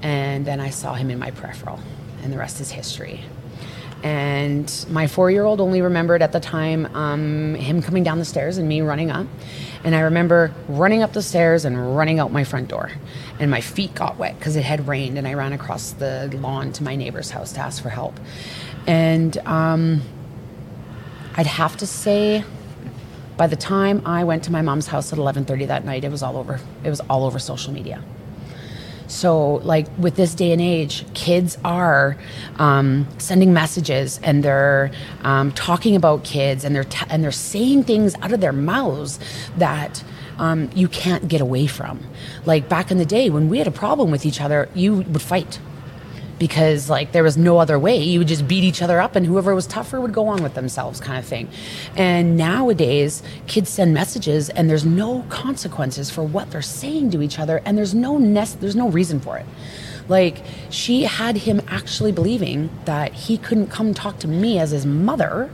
And then I saw him in my peripheral, and the rest is history. And my four year old only remembered at the time um, him coming down the stairs and me running up. And I remember running up the stairs and running out my front door. And my feet got wet because it had rained, and I ran across the lawn to my neighbor's house to ask for help. And um, I'd have to say, by the time I went to my mom's house at 11:30 that night, it was all over. It was all over social media. So, like with this day and age, kids are um, sending messages and they're um, talking about kids and they're t- and they're saying things out of their mouths that um, you can't get away from. Like back in the day when we had a problem with each other, you would fight because like there was no other way. You would just beat each other up and whoever was tougher would go on with themselves kind of thing. And nowadays kids send messages and there's no consequences for what they're saying to each other and there's no nest there's no reason for it. Like she had him actually believing that he couldn't come talk to me as his mother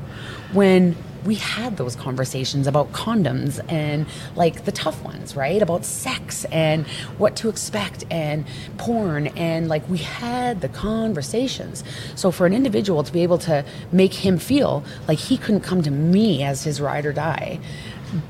when we had those conversations about condoms and like the tough ones, right? About sex and what to expect and porn. And like we had the conversations. So for an individual to be able to make him feel like he couldn't come to me as his ride or die,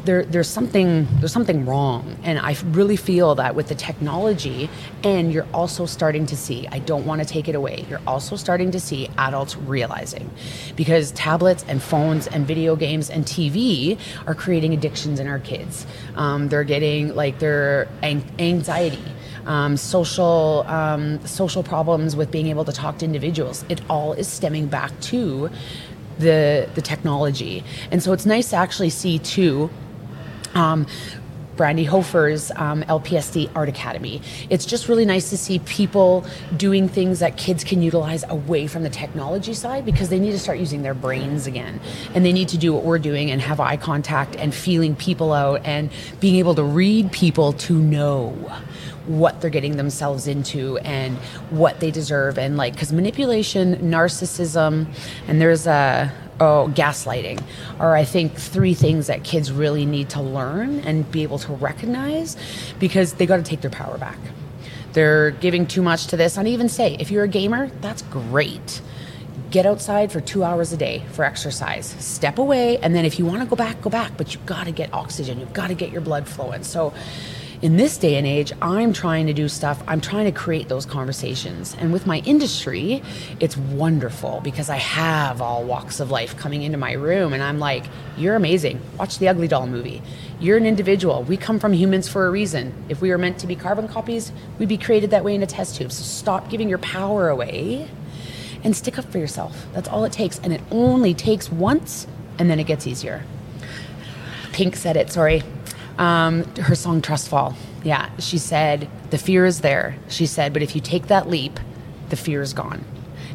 there, there's something there's something wrong. And i really feel that with the technology and you're also starting to see i don't want to take it away you're also starting to see adults realizing. Because tablets and phones and video games and tv are creating addictions in our kids. Um, they're getting like their anxiety um, social um, social problems with being able to talk to individuals. It all is stemming back to the the technology. And so it's nice to actually see too. Um, Brandy Hofer's um, LPSD Art Academy. It's just really nice to see people doing things that kids can utilize away from the technology side because they need to start using their brains again. And they need to do what we're doing and have eye contact and feeling people out and being able to read people to know what they're getting themselves into and what they deserve and like because manipulation narcissism and there's a oh gaslighting are i think three things that kids really need to learn and be able to recognize because they got to take their power back. They're giving too much to this. I'd even say if you're a gamer that's great. Get outside for two hours a day for exercise. Step away and then if you want to go back go back but you've got to get oxygen. You've got to get your blood flowing. So in this day and age, I'm trying to do stuff, I'm trying to create those conversations. And with my industry, it's wonderful because I have all walks of life coming into my room and I'm like, you're amazing. Watch the Ugly Doll movie. You're an individual. We come from humans for a reason. If we were meant to be carbon copies, we'd be created that way in a test tube. So stop giving your power away and stick up for yourself. That's all it takes. And it only takes once and then it gets easier. Pink said it, sorry um, her song Trust Fall. Yeah, she said, the fear is there. She said, but if you take that leap, the fear is gone.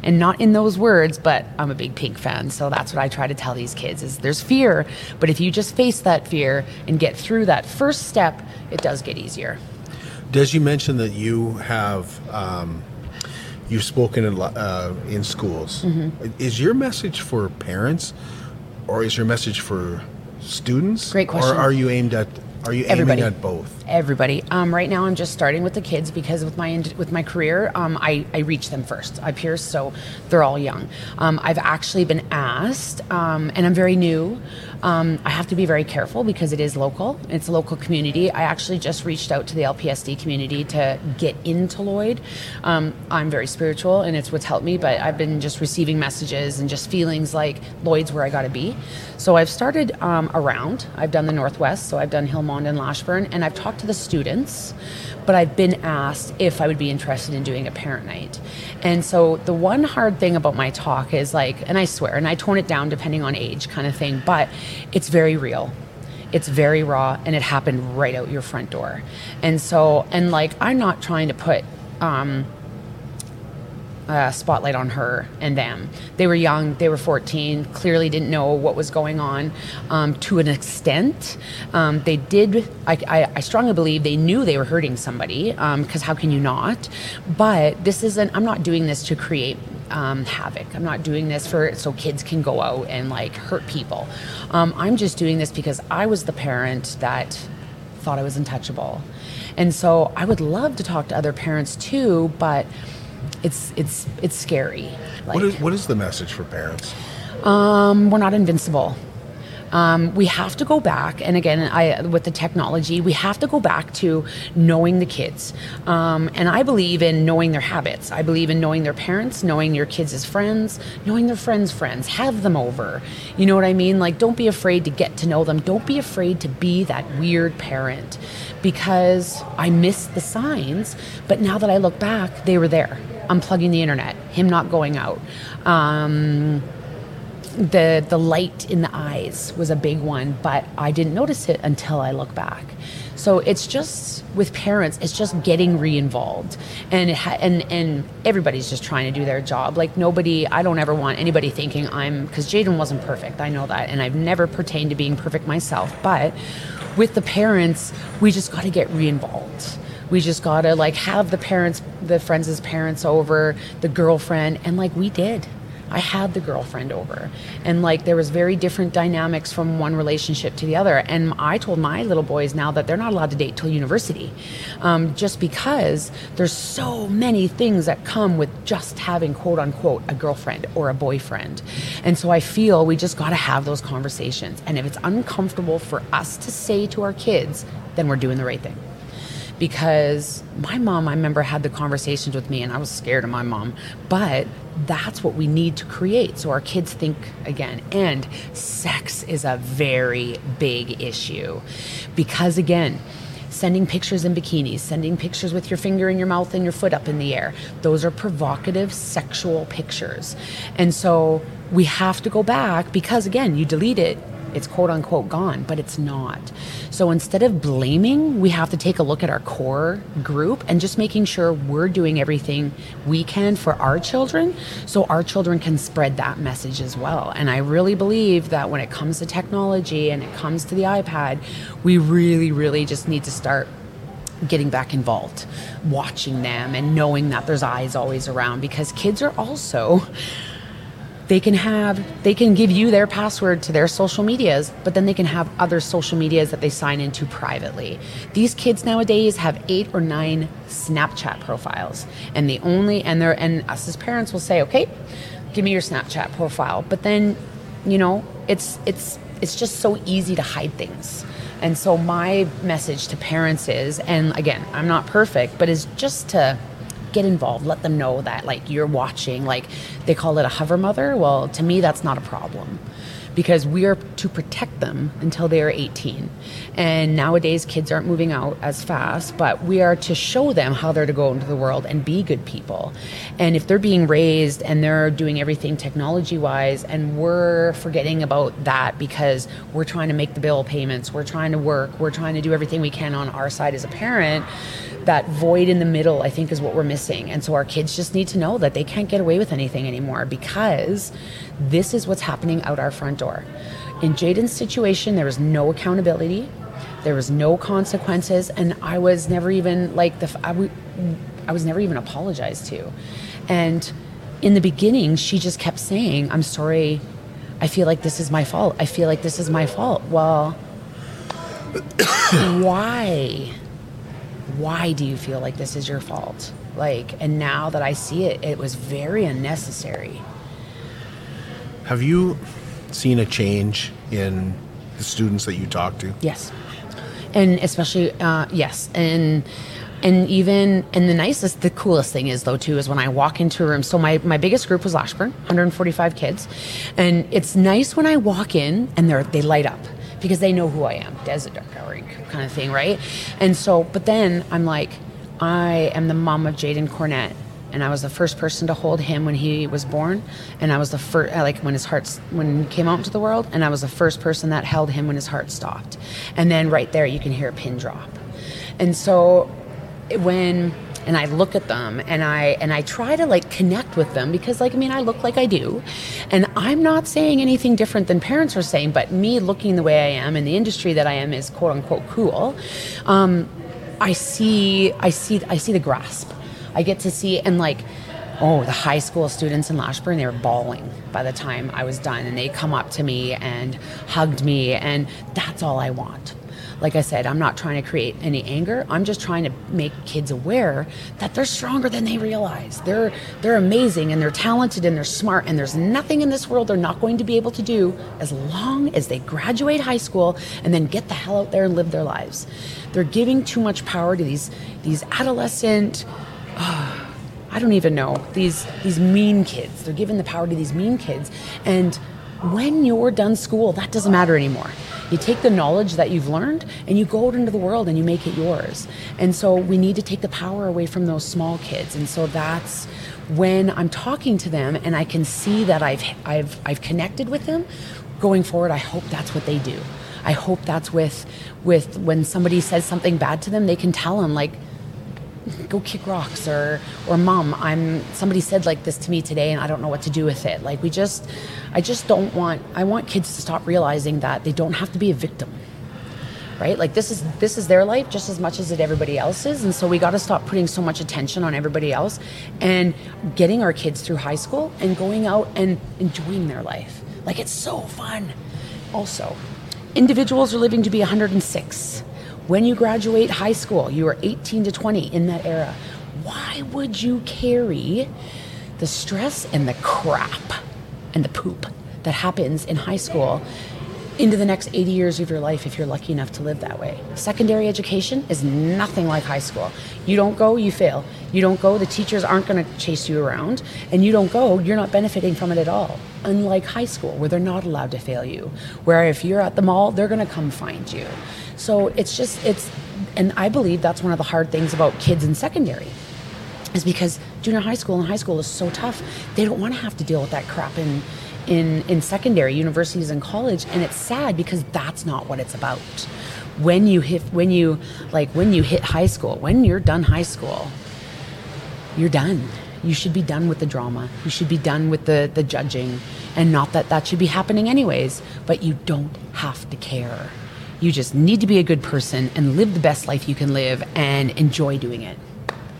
And not in those words, but I'm a big Pink fan, so that's what I try to tell these kids is there's fear, but if you just face that fear and get through that first step, it does get easier. Des, you mentioned that you have um, you've spoken in, uh, in schools. Mm-hmm. Is your message for parents, or is your message for students? Great question. Or are you aimed at are you Everybody. aiming at both? Everybody. Um, right now, I'm just starting with the kids because with my with my career, um, I, I reach them first. I pierce, so they're all young. Um, I've actually been asked, um, and I'm very new. Um, I have to be very careful because it is local. It's a local community. I actually just reached out to the LPSD community to get into Lloyd. Um, I'm very spiritual, and it's what's helped me. But I've been just receiving messages and just feelings like Lloyd's where I got to be. So I've started around. I've done the Northwest, so I've done Hillmond and Lashburn, and I've talked to the students, but I've been asked if I would be interested in doing a parent night. And so the one hard thing about my talk is like, and I swear, and I tone it down depending on age kind of thing, but it's very real. It's very raw and it happened right out your front door. And so, and like, I'm not trying to put, um, uh, spotlight on her and them. They were young, they were 14, clearly didn't know what was going on um, to an extent. Um, they did, I, I, I, strongly believe they knew they were hurting somebody, because um, how can you not? But this isn't, I'm not doing this to create um, havoc. I'm not doing this for so kids can go out and like hurt people. Um, I'm just doing this because I was the parent that thought I was untouchable. And so I would love to talk to other parents too, but it's it's it's scary. Like, what is what is the message for parents? Um, we're not invincible. Um, we have to go back, and again, I, with the technology, we have to go back to knowing the kids. Um, and I believe in knowing their habits. I believe in knowing their parents, knowing your kids as friends, knowing their friends' friends. Have them over. You know what I mean? Like, don't be afraid to get to know them. Don't be afraid to be that weird parent because I missed the signs, but now that I look back, they were there unplugging the internet, him not going out. Um, the the light in the eyes was a big one, but I didn't notice it until I look back. So it's just with parents, it's just getting re-involved, and ha- and and everybody's just trying to do their job. Like nobody, I don't ever want anybody thinking I'm because Jayden wasn't perfect. I know that, and I've never pertained to being perfect myself. But with the parents, we just got to get re-involved we just gotta like have the parents the friends' parents over the girlfriend and like we did I had the girlfriend over. And like there was very different dynamics from one relationship to the other. And I told my little boys now that they're not allowed to date till university. Um, just because there's so many things that come with just having quote unquote a girlfriend or a boyfriend. And so I feel we just gotta have those conversations. And if it's uncomfortable for us to say to our kids, then we're doing the right thing because my mom, I remember, had the conversations with me, and I was scared of my mom. But that's what we need to create so our kids think again. And sex is a very big issue because, again, sending pictures in bikinis, sending pictures with your finger in your mouth and your foot up in the air. Those are provocative sexual pictures. And so we have to go back because, again, you delete it, it's quote unquote gone, but it's not. So instead of blaming, we have to take a look at our core group and just making sure we're doing everything we can for our children so our children can spread that message as well. And I really believe that when it comes to technology and it comes to the iPad, we really, really just need to start getting back involved, watching them and knowing that there's eyes always around because kids are also they can have they can give you their password to their social medias but then they can have other social medias that they sign into privately. These kids nowadays have eight or nine snapchat profiles and the only and they're and us as parents will say okay give me your snapchat profile. But then you know it's it's it's just so easy to hide things. And so my message to parents is and again i'm not perfect but is just to get involved. Let them know that like you're watching. Like they call it a hover mother. Well to me that's not a problem because we are to protect them until they are 18. And nowadays, kids aren't moving out as fast, but we are to show them how they're to go into the world and be good people. And if they're being raised and they're doing everything technology wise, and we're forgetting about that because we're trying to make the bill payments, we're trying to work, we're trying to do everything we can on our side as a parent, that void in the middle, I think, is what we're missing. And so our kids just need to know that they can't get away with anything anymore because this is what's happening out our front door. In Jayden's situation, there was no accountability. There was no consequences, and I was never even like the. I, w- I was never even apologized to, and in the beginning, she just kept saying, "I'm sorry. I feel like this is my fault. I feel like this is my fault." Well, why? Why do you feel like this is your fault? Like, and now that I see it, it was very unnecessary. Have you seen a change in the students that you talk to? Yes, and especially uh, yes, and and even and the nicest, the coolest thing is though too is when I walk into a room. So my my biggest group was Lashburn, 145 kids, and it's nice when I walk in and they're they light up because they know who I am, Desert dark kind of thing, right? And so, but then I'm like, I am the mom of Jayden Cornet and I was the first person to hold him when he was born, and I was the first, like when his heart when he came out into the world, and I was the first person that held him when his heart stopped, and then right there you can hear a pin drop, and so when and I look at them and I and I try to like connect with them because like I mean I look like I do. And I'm not saying anything different than parents are saying but me looking the way I am in the industry that I am is quote unquote cool. Um, I see I see I see the grasp I get to see and like oh the high school students in Lashburn they were bawling by the time I was done and they come up to me and hugged me and that's all I want like I said, I'm not trying to create any anger. I'm just trying to make kids aware that they're stronger than they realize. They're they're amazing and they're talented and they're smart and there's nothing in this world they're not going to be able to do as long as they graduate high school and then get the hell out there and live their lives. They're giving too much power to these these adolescent I don't even know these these mean kids. They're giving the power to these mean kids and when you're done school, that doesn't matter anymore. You take the knowledge that you've learned and you go out into the world and you make it yours. And so we need to take the power away from those small kids. And so that's when I'm talking to them and I can see that I've I've I've connected with them. Going forward, I hope that's what they do. I hope that's with with when somebody says something bad to them, they can tell them like go kick rocks or or mom i'm somebody said like this to me today and i don't know what to do with it. Like we just i just don't want i want kids to stop realizing that they don't have to be a victim right? Like this is this is their life just as much as it everybody else's. And so we got to stop putting so much attention on everybody else and getting our kids through high school and going out and enjoying their life. Like it's so fun. Also individuals are living to be 106 when you graduate high school, you are 18 to 20 in that era. Why would you carry the stress and the crap and the poop that happens in high school into the next 80 years of your life if you're lucky enough to live that way. Secondary education is nothing like high school. You don't go, you fail. You don't go, the teachers aren't going to chase you around. And you don't go, you're not benefiting from it at all. Unlike high school, where they're not allowed to fail you. Where if you're at the mall, they're going to come find you. So it's just, it's, and I believe that's one of the hard things about kids in secondary is because junior high school and high school is so tough. They don't want to have to deal with that crap in, in, in secondary, universities and college. And it's sad because that's not what it's about. When you hit, when you, like, when you hit high school, when you're done high school, you're done. You should be done with the drama. You should be done with the, the judging. And not that that should be happening anyways, but you don't have to care. You just need to be a good person and live the best life you can live and enjoy doing it.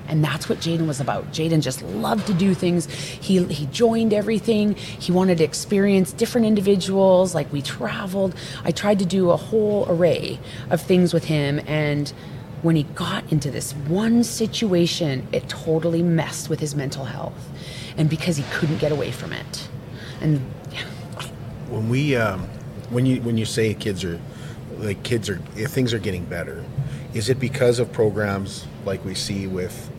And that's what Jayden was about. Jayden just loved to do things. He he joined everything. He wanted to experience different individuals. Like we traveled. I tried to do a whole array of things with him and when he got into this one situation, it totally messed with his mental health. And because he couldn't get away from it. And yeah. When we um, when you when you say kids are like kids are things are getting better is it because of programs like we see with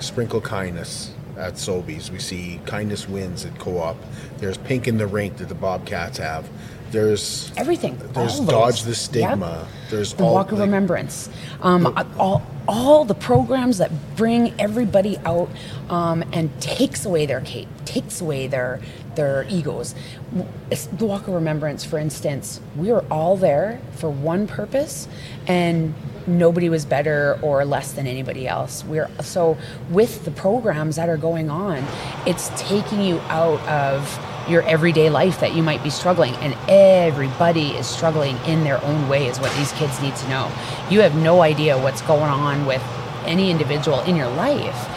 sprinkle kindness at Sobeys. We see kindness wins at co-op. There's pink in the rink that the bobcats have. There's everything. there's dodge the stigma yep. there's the all, walk of like, remembrance. Um, the, all all the programs that bring everybody out um, and takes away their cape takes away their their egos. The Walk of Remembrance, for instance, we were all there for one purpose, and nobody was better or less than anybody else. We're so with the programs that are going on, it's taking you out of your everyday life that you might be struggling and everybody is struggling in their own way is what these kids need to know. You have no idea what's going on with any individual in your life.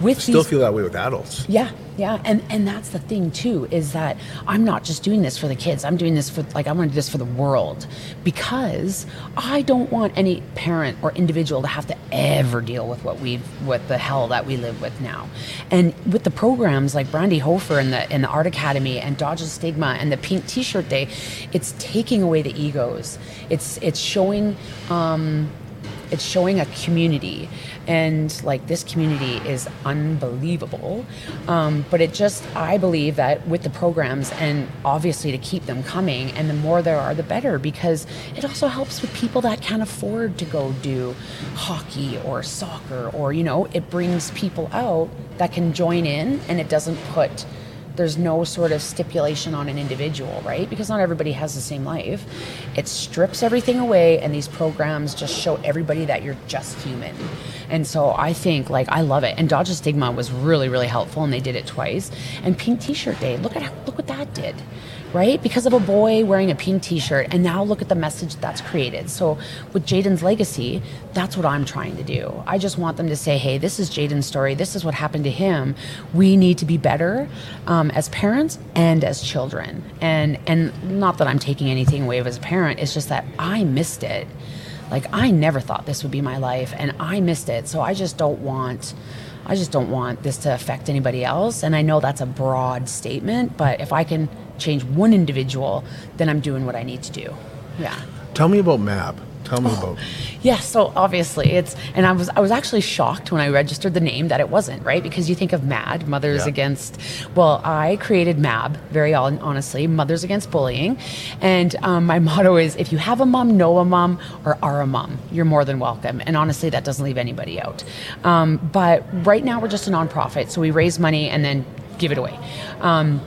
With Still these, feel that way with adults. yeah, yeah, and and that's the thing too is that I'm not just doing this for the kids. I'm doing this for like I want to do this for the world because I don't want any parent or individual to have to ever deal with what we've what the hell that we live with now. And with the programs like Brandy Hofer and the and the Art Academy and Dodge the Stigma and the Pink T-shirt Day, it's taking away the egos. It's it's showing. Um, it's showing a community and like this community is unbelievable. Um, but it just i believe that with the programs and obviously to keep them coming and the more there are the better because it also helps with people that can't afford to go do hockey or soccer or you know it brings people out that can join in and it doesn't put there's no sort of stipulation on an individual, right? Because not everybody has the same life. It strips everything away, and these programs just show everybody that you're just human. And so I think, like, I love it. And Dodge Stigma was really, really helpful, and they did it twice. And Pink T-shirt Day, look at how, look what that did right? Because of a boy wearing a pink t shirt. And now look at the message that's created. So with Jayden's legacy, that's what I'm trying to do. I just want them to say, hey, this is Jayden's story. This is what happened to him. We need to be better um, as parents and as children. And, and not that I'm taking anything away as a parent, it's just that I missed it. Like, I never thought this would be my life, and I missed it. So I just don't want. I just don't want this to affect anybody else. And I know that's a broad statement, but if I can change one individual, then I'm doing what I need to do. Yeah. Tell me about MAB. Tell me about. Yeah, so obviously it's and I was I was actually shocked when I registered the name that it wasn't, right? Because you think of MAD, Mothers Yeah. Against well, I created MAB, very honestly, Mothers Against Bullying. And um, my motto is if you have a mom, know a mom, or are a mom, you're more than welcome. And honestly, that doesn't leave anybody out. Um, but right now we're just a nonprofit, so we raise money and then give it away. Um,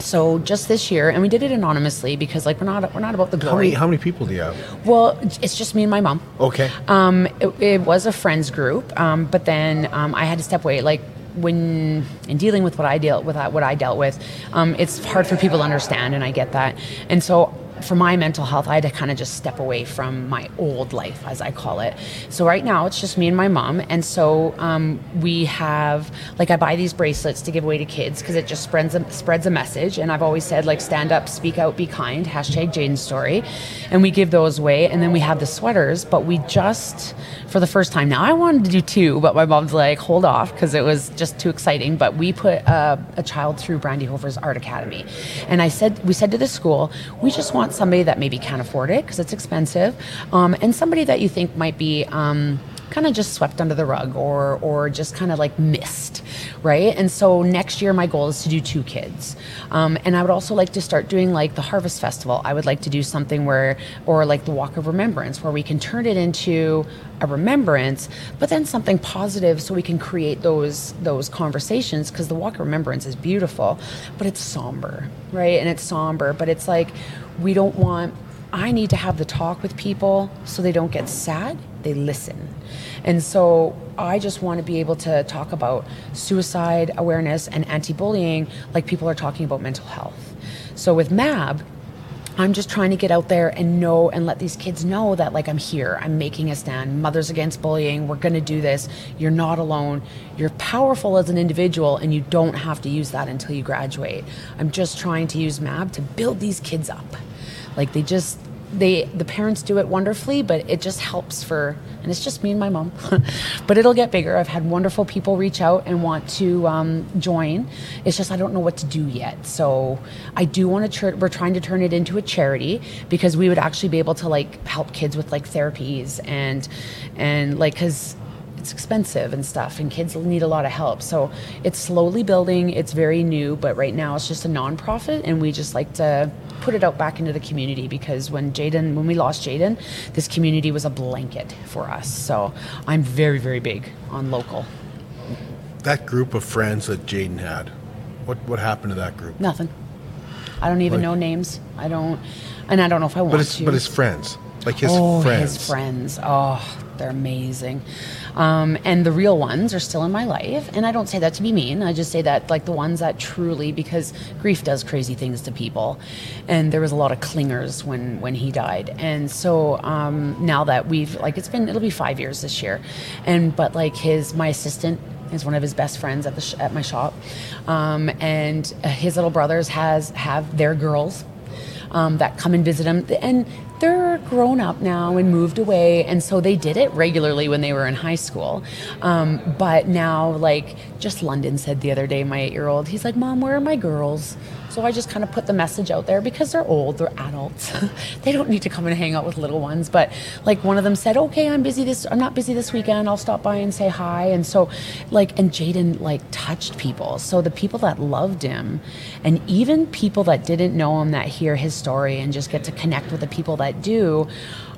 so just this year, and we did it anonymously because like we're not we're not about the How glory. many, how many people do you have? Well, it's just me and my mom. Okay. Um, it, it was a friends group, um, but then um, I had to step away. Like when in dealing with what I dealt with, what I dealt with, um, it's hard for people to understand, and I get that. And so for my mental health, I had to kind of just step away from my old life, as I call it. So right now, it's just me and my mom, and so um, we have like I buy these bracelets to give away to kids because it just spreads a, spreads a message. And I've always said like stand up, speak out, be kind. Hashtag Jayden's story, and we give those away. And then we have the sweaters, but we just for the first time now I wanted to do two, but my mom's like hold off because it was just too exciting. But we put a, a child through Brandy Hofer's Art Academy, and I said we said to the school we just want somebody that maybe can't afford it because it's expensive, um, and somebody that you think might be. Um, kind of just swept under the rug or or just kind of like missed right? And so next year my goal is to do two kids. Um, and i would also like to start doing like the harvest festival. I would like to do something where or like the walk of remembrance where we can turn it into a remembrance but then something positive so we can create those those conversations because the walk of remembrance is beautiful but it's somber right? And it's somber but it's like we don't want I need to have the talk with people so they don't get sad, they listen. And so I just want to be able to talk about suicide awareness and anti bullying like people are talking about mental health. So with MAB, I'm just trying to get out there and know and let these kids know that like I'm here. I'm making a stand. Mothers Against Bullying. We're going to do this. You're not alone. You're powerful as an individual and you don't have to use that until you graduate. I'm just trying to use MAB to build these kids up. Like they just they the parents do it wonderfully, but it just helps for and it's just me and my mom. but it'll get bigger. I've had wonderful people reach out and want to um, join. It's just I don't know what to do yet. So I do want to. Tr- we're trying to turn it into a charity because we would actually be able to like help kids with like therapies and and like because it's expensive and stuff and kids need a lot of help so it's slowly building it's very new but right now it's just a nonprofit and we just like to put it out back into the community because when jayden when we lost jayden this community was a blanket for us so i'm very very big on local That group of friends that Jayden had, What what happened to that group? Nothing. I don't even Like- know names. I don't, and I don't know if I want But his to. but his friends, like his oh, friends. his friends. Oh, they're amazing. Um, and the real ones are still in my life. And I don't say that to be mean. I just say that like the ones that truly, because grief does crazy things to people. And there was a lot of clingers when when he died. And so um, now that we've like it's been it'll be five years this year, and but like his my assistant is one of his best friends at the sh- at my shop, um, and uh, his little brothers has have their girls um, that come and visit him. And they're grown up now and moved away. And so they did it regularly when they were in high school. Um, but now, like, just London said the other day, my eight year old, he's like, Mom, where are my girls? So I just kind of put the message out there because they're old, they're adults. they don't need to come and hang out with little ones. But like one of them said, okay, I'm busy this, I'm not busy this weekend. I'll stop by and say hi. And so like, and Jayden like touched people. So the people that loved him and even people that didn't know him that hear his story and just get to connect with the people that do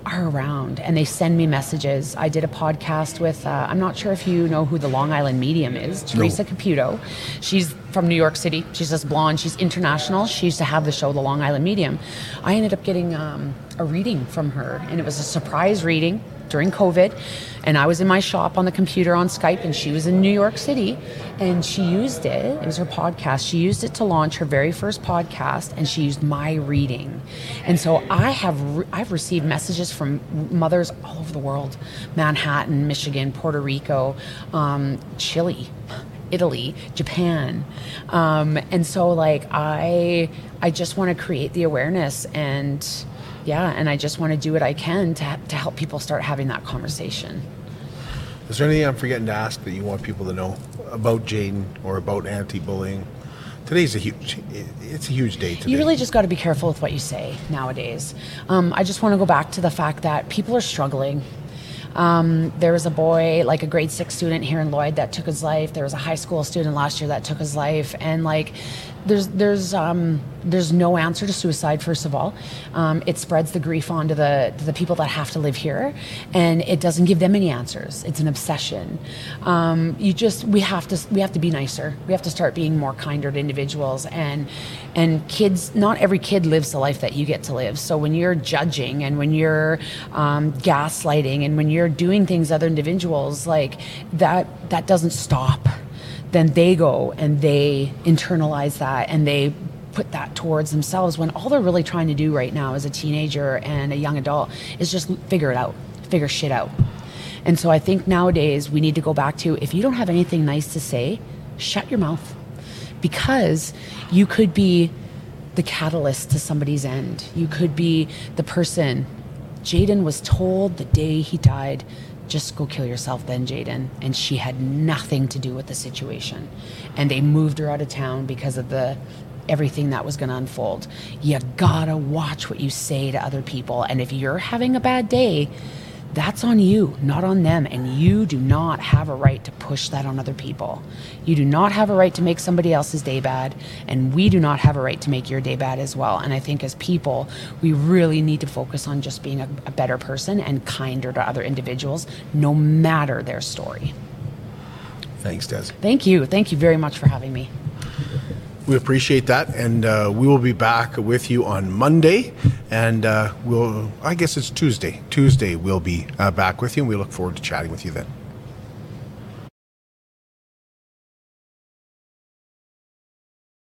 are around and they send me messages. I did a podcast with, uh, I'm not sure if you know who the Long Island medium is, Teresa Caputo. She's from New York City. She's this blonde. She's international. She used to have the show, The Long Island Medium. I ended up getting um, a reading from her, and it was a surprise reading during COVID. And I was in my shop on the computer on Skype, and she was in New York City. And she used it, it was her podcast. She used it to launch her very first podcast, and she used my reading. And so I have re- I've received messages from mothers all over the world Manhattan, Michigan, Puerto Rico, um, Chile. Italy, Japan, um, and so like I, I just want to create the awareness and, yeah, and I just want to do what I can to to help people start having that conversation. Is there anything I'm forgetting to ask that you want people to know about Jayden or about anti-bullying? Today's a huge. It's a huge day today. You really just got to be careful with what you say nowadays. Um, I just want to go back to the fact that people are struggling. Um, there was a boy, like a grade six student here in Lloyd, that took his life. There was a high school student last year that took his life, and like, there's there's um, there's no answer to suicide. First of all, um, it spreads the grief onto the to the people that have to live here, and it doesn't give them any answers. It's an obsession. Um, you just we have to we have to be nicer. We have to start being more kinder to individuals and and kids. Not every kid lives the life that you get to live. So when you're judging and when you're um, gaslighting and when you're doing things other individuals like that, that doesn't stop then they go and they internalize that and they put that towards themselves when all they're really trying to do right now as a teenager and a young adult is just figure it out, figure shit out. And so I think nowadays we need to go back to if you don't have anything nice to say, shut your mouth because you could be the catalyst to somebody's end. You could be the person. Jayden was told the day he died, just go kill yourself then, Jayden. And she had nothing to do with the situation. And they moved her out of town because of the everything that was going to unfold. You gotta watch what you say to other people. And if you're having a bad day, that's on you, not on them. And you do not have a right to push that on other people. You do not have a right to make somebody else's day bad. And we do not have a right to make your day bad as well. And I think as people, we really need to focus on just being a, a better person and kinder to other individuals, no matter their story. Thanks, Des. Thank you. Thank you very much for having me. We appreciate that, and uh, we will be back with you on Monday, and uh, we'll. I guess it's Tuesday. Tuesday we'll be uh, back with you, and we look forward to chatting with you then.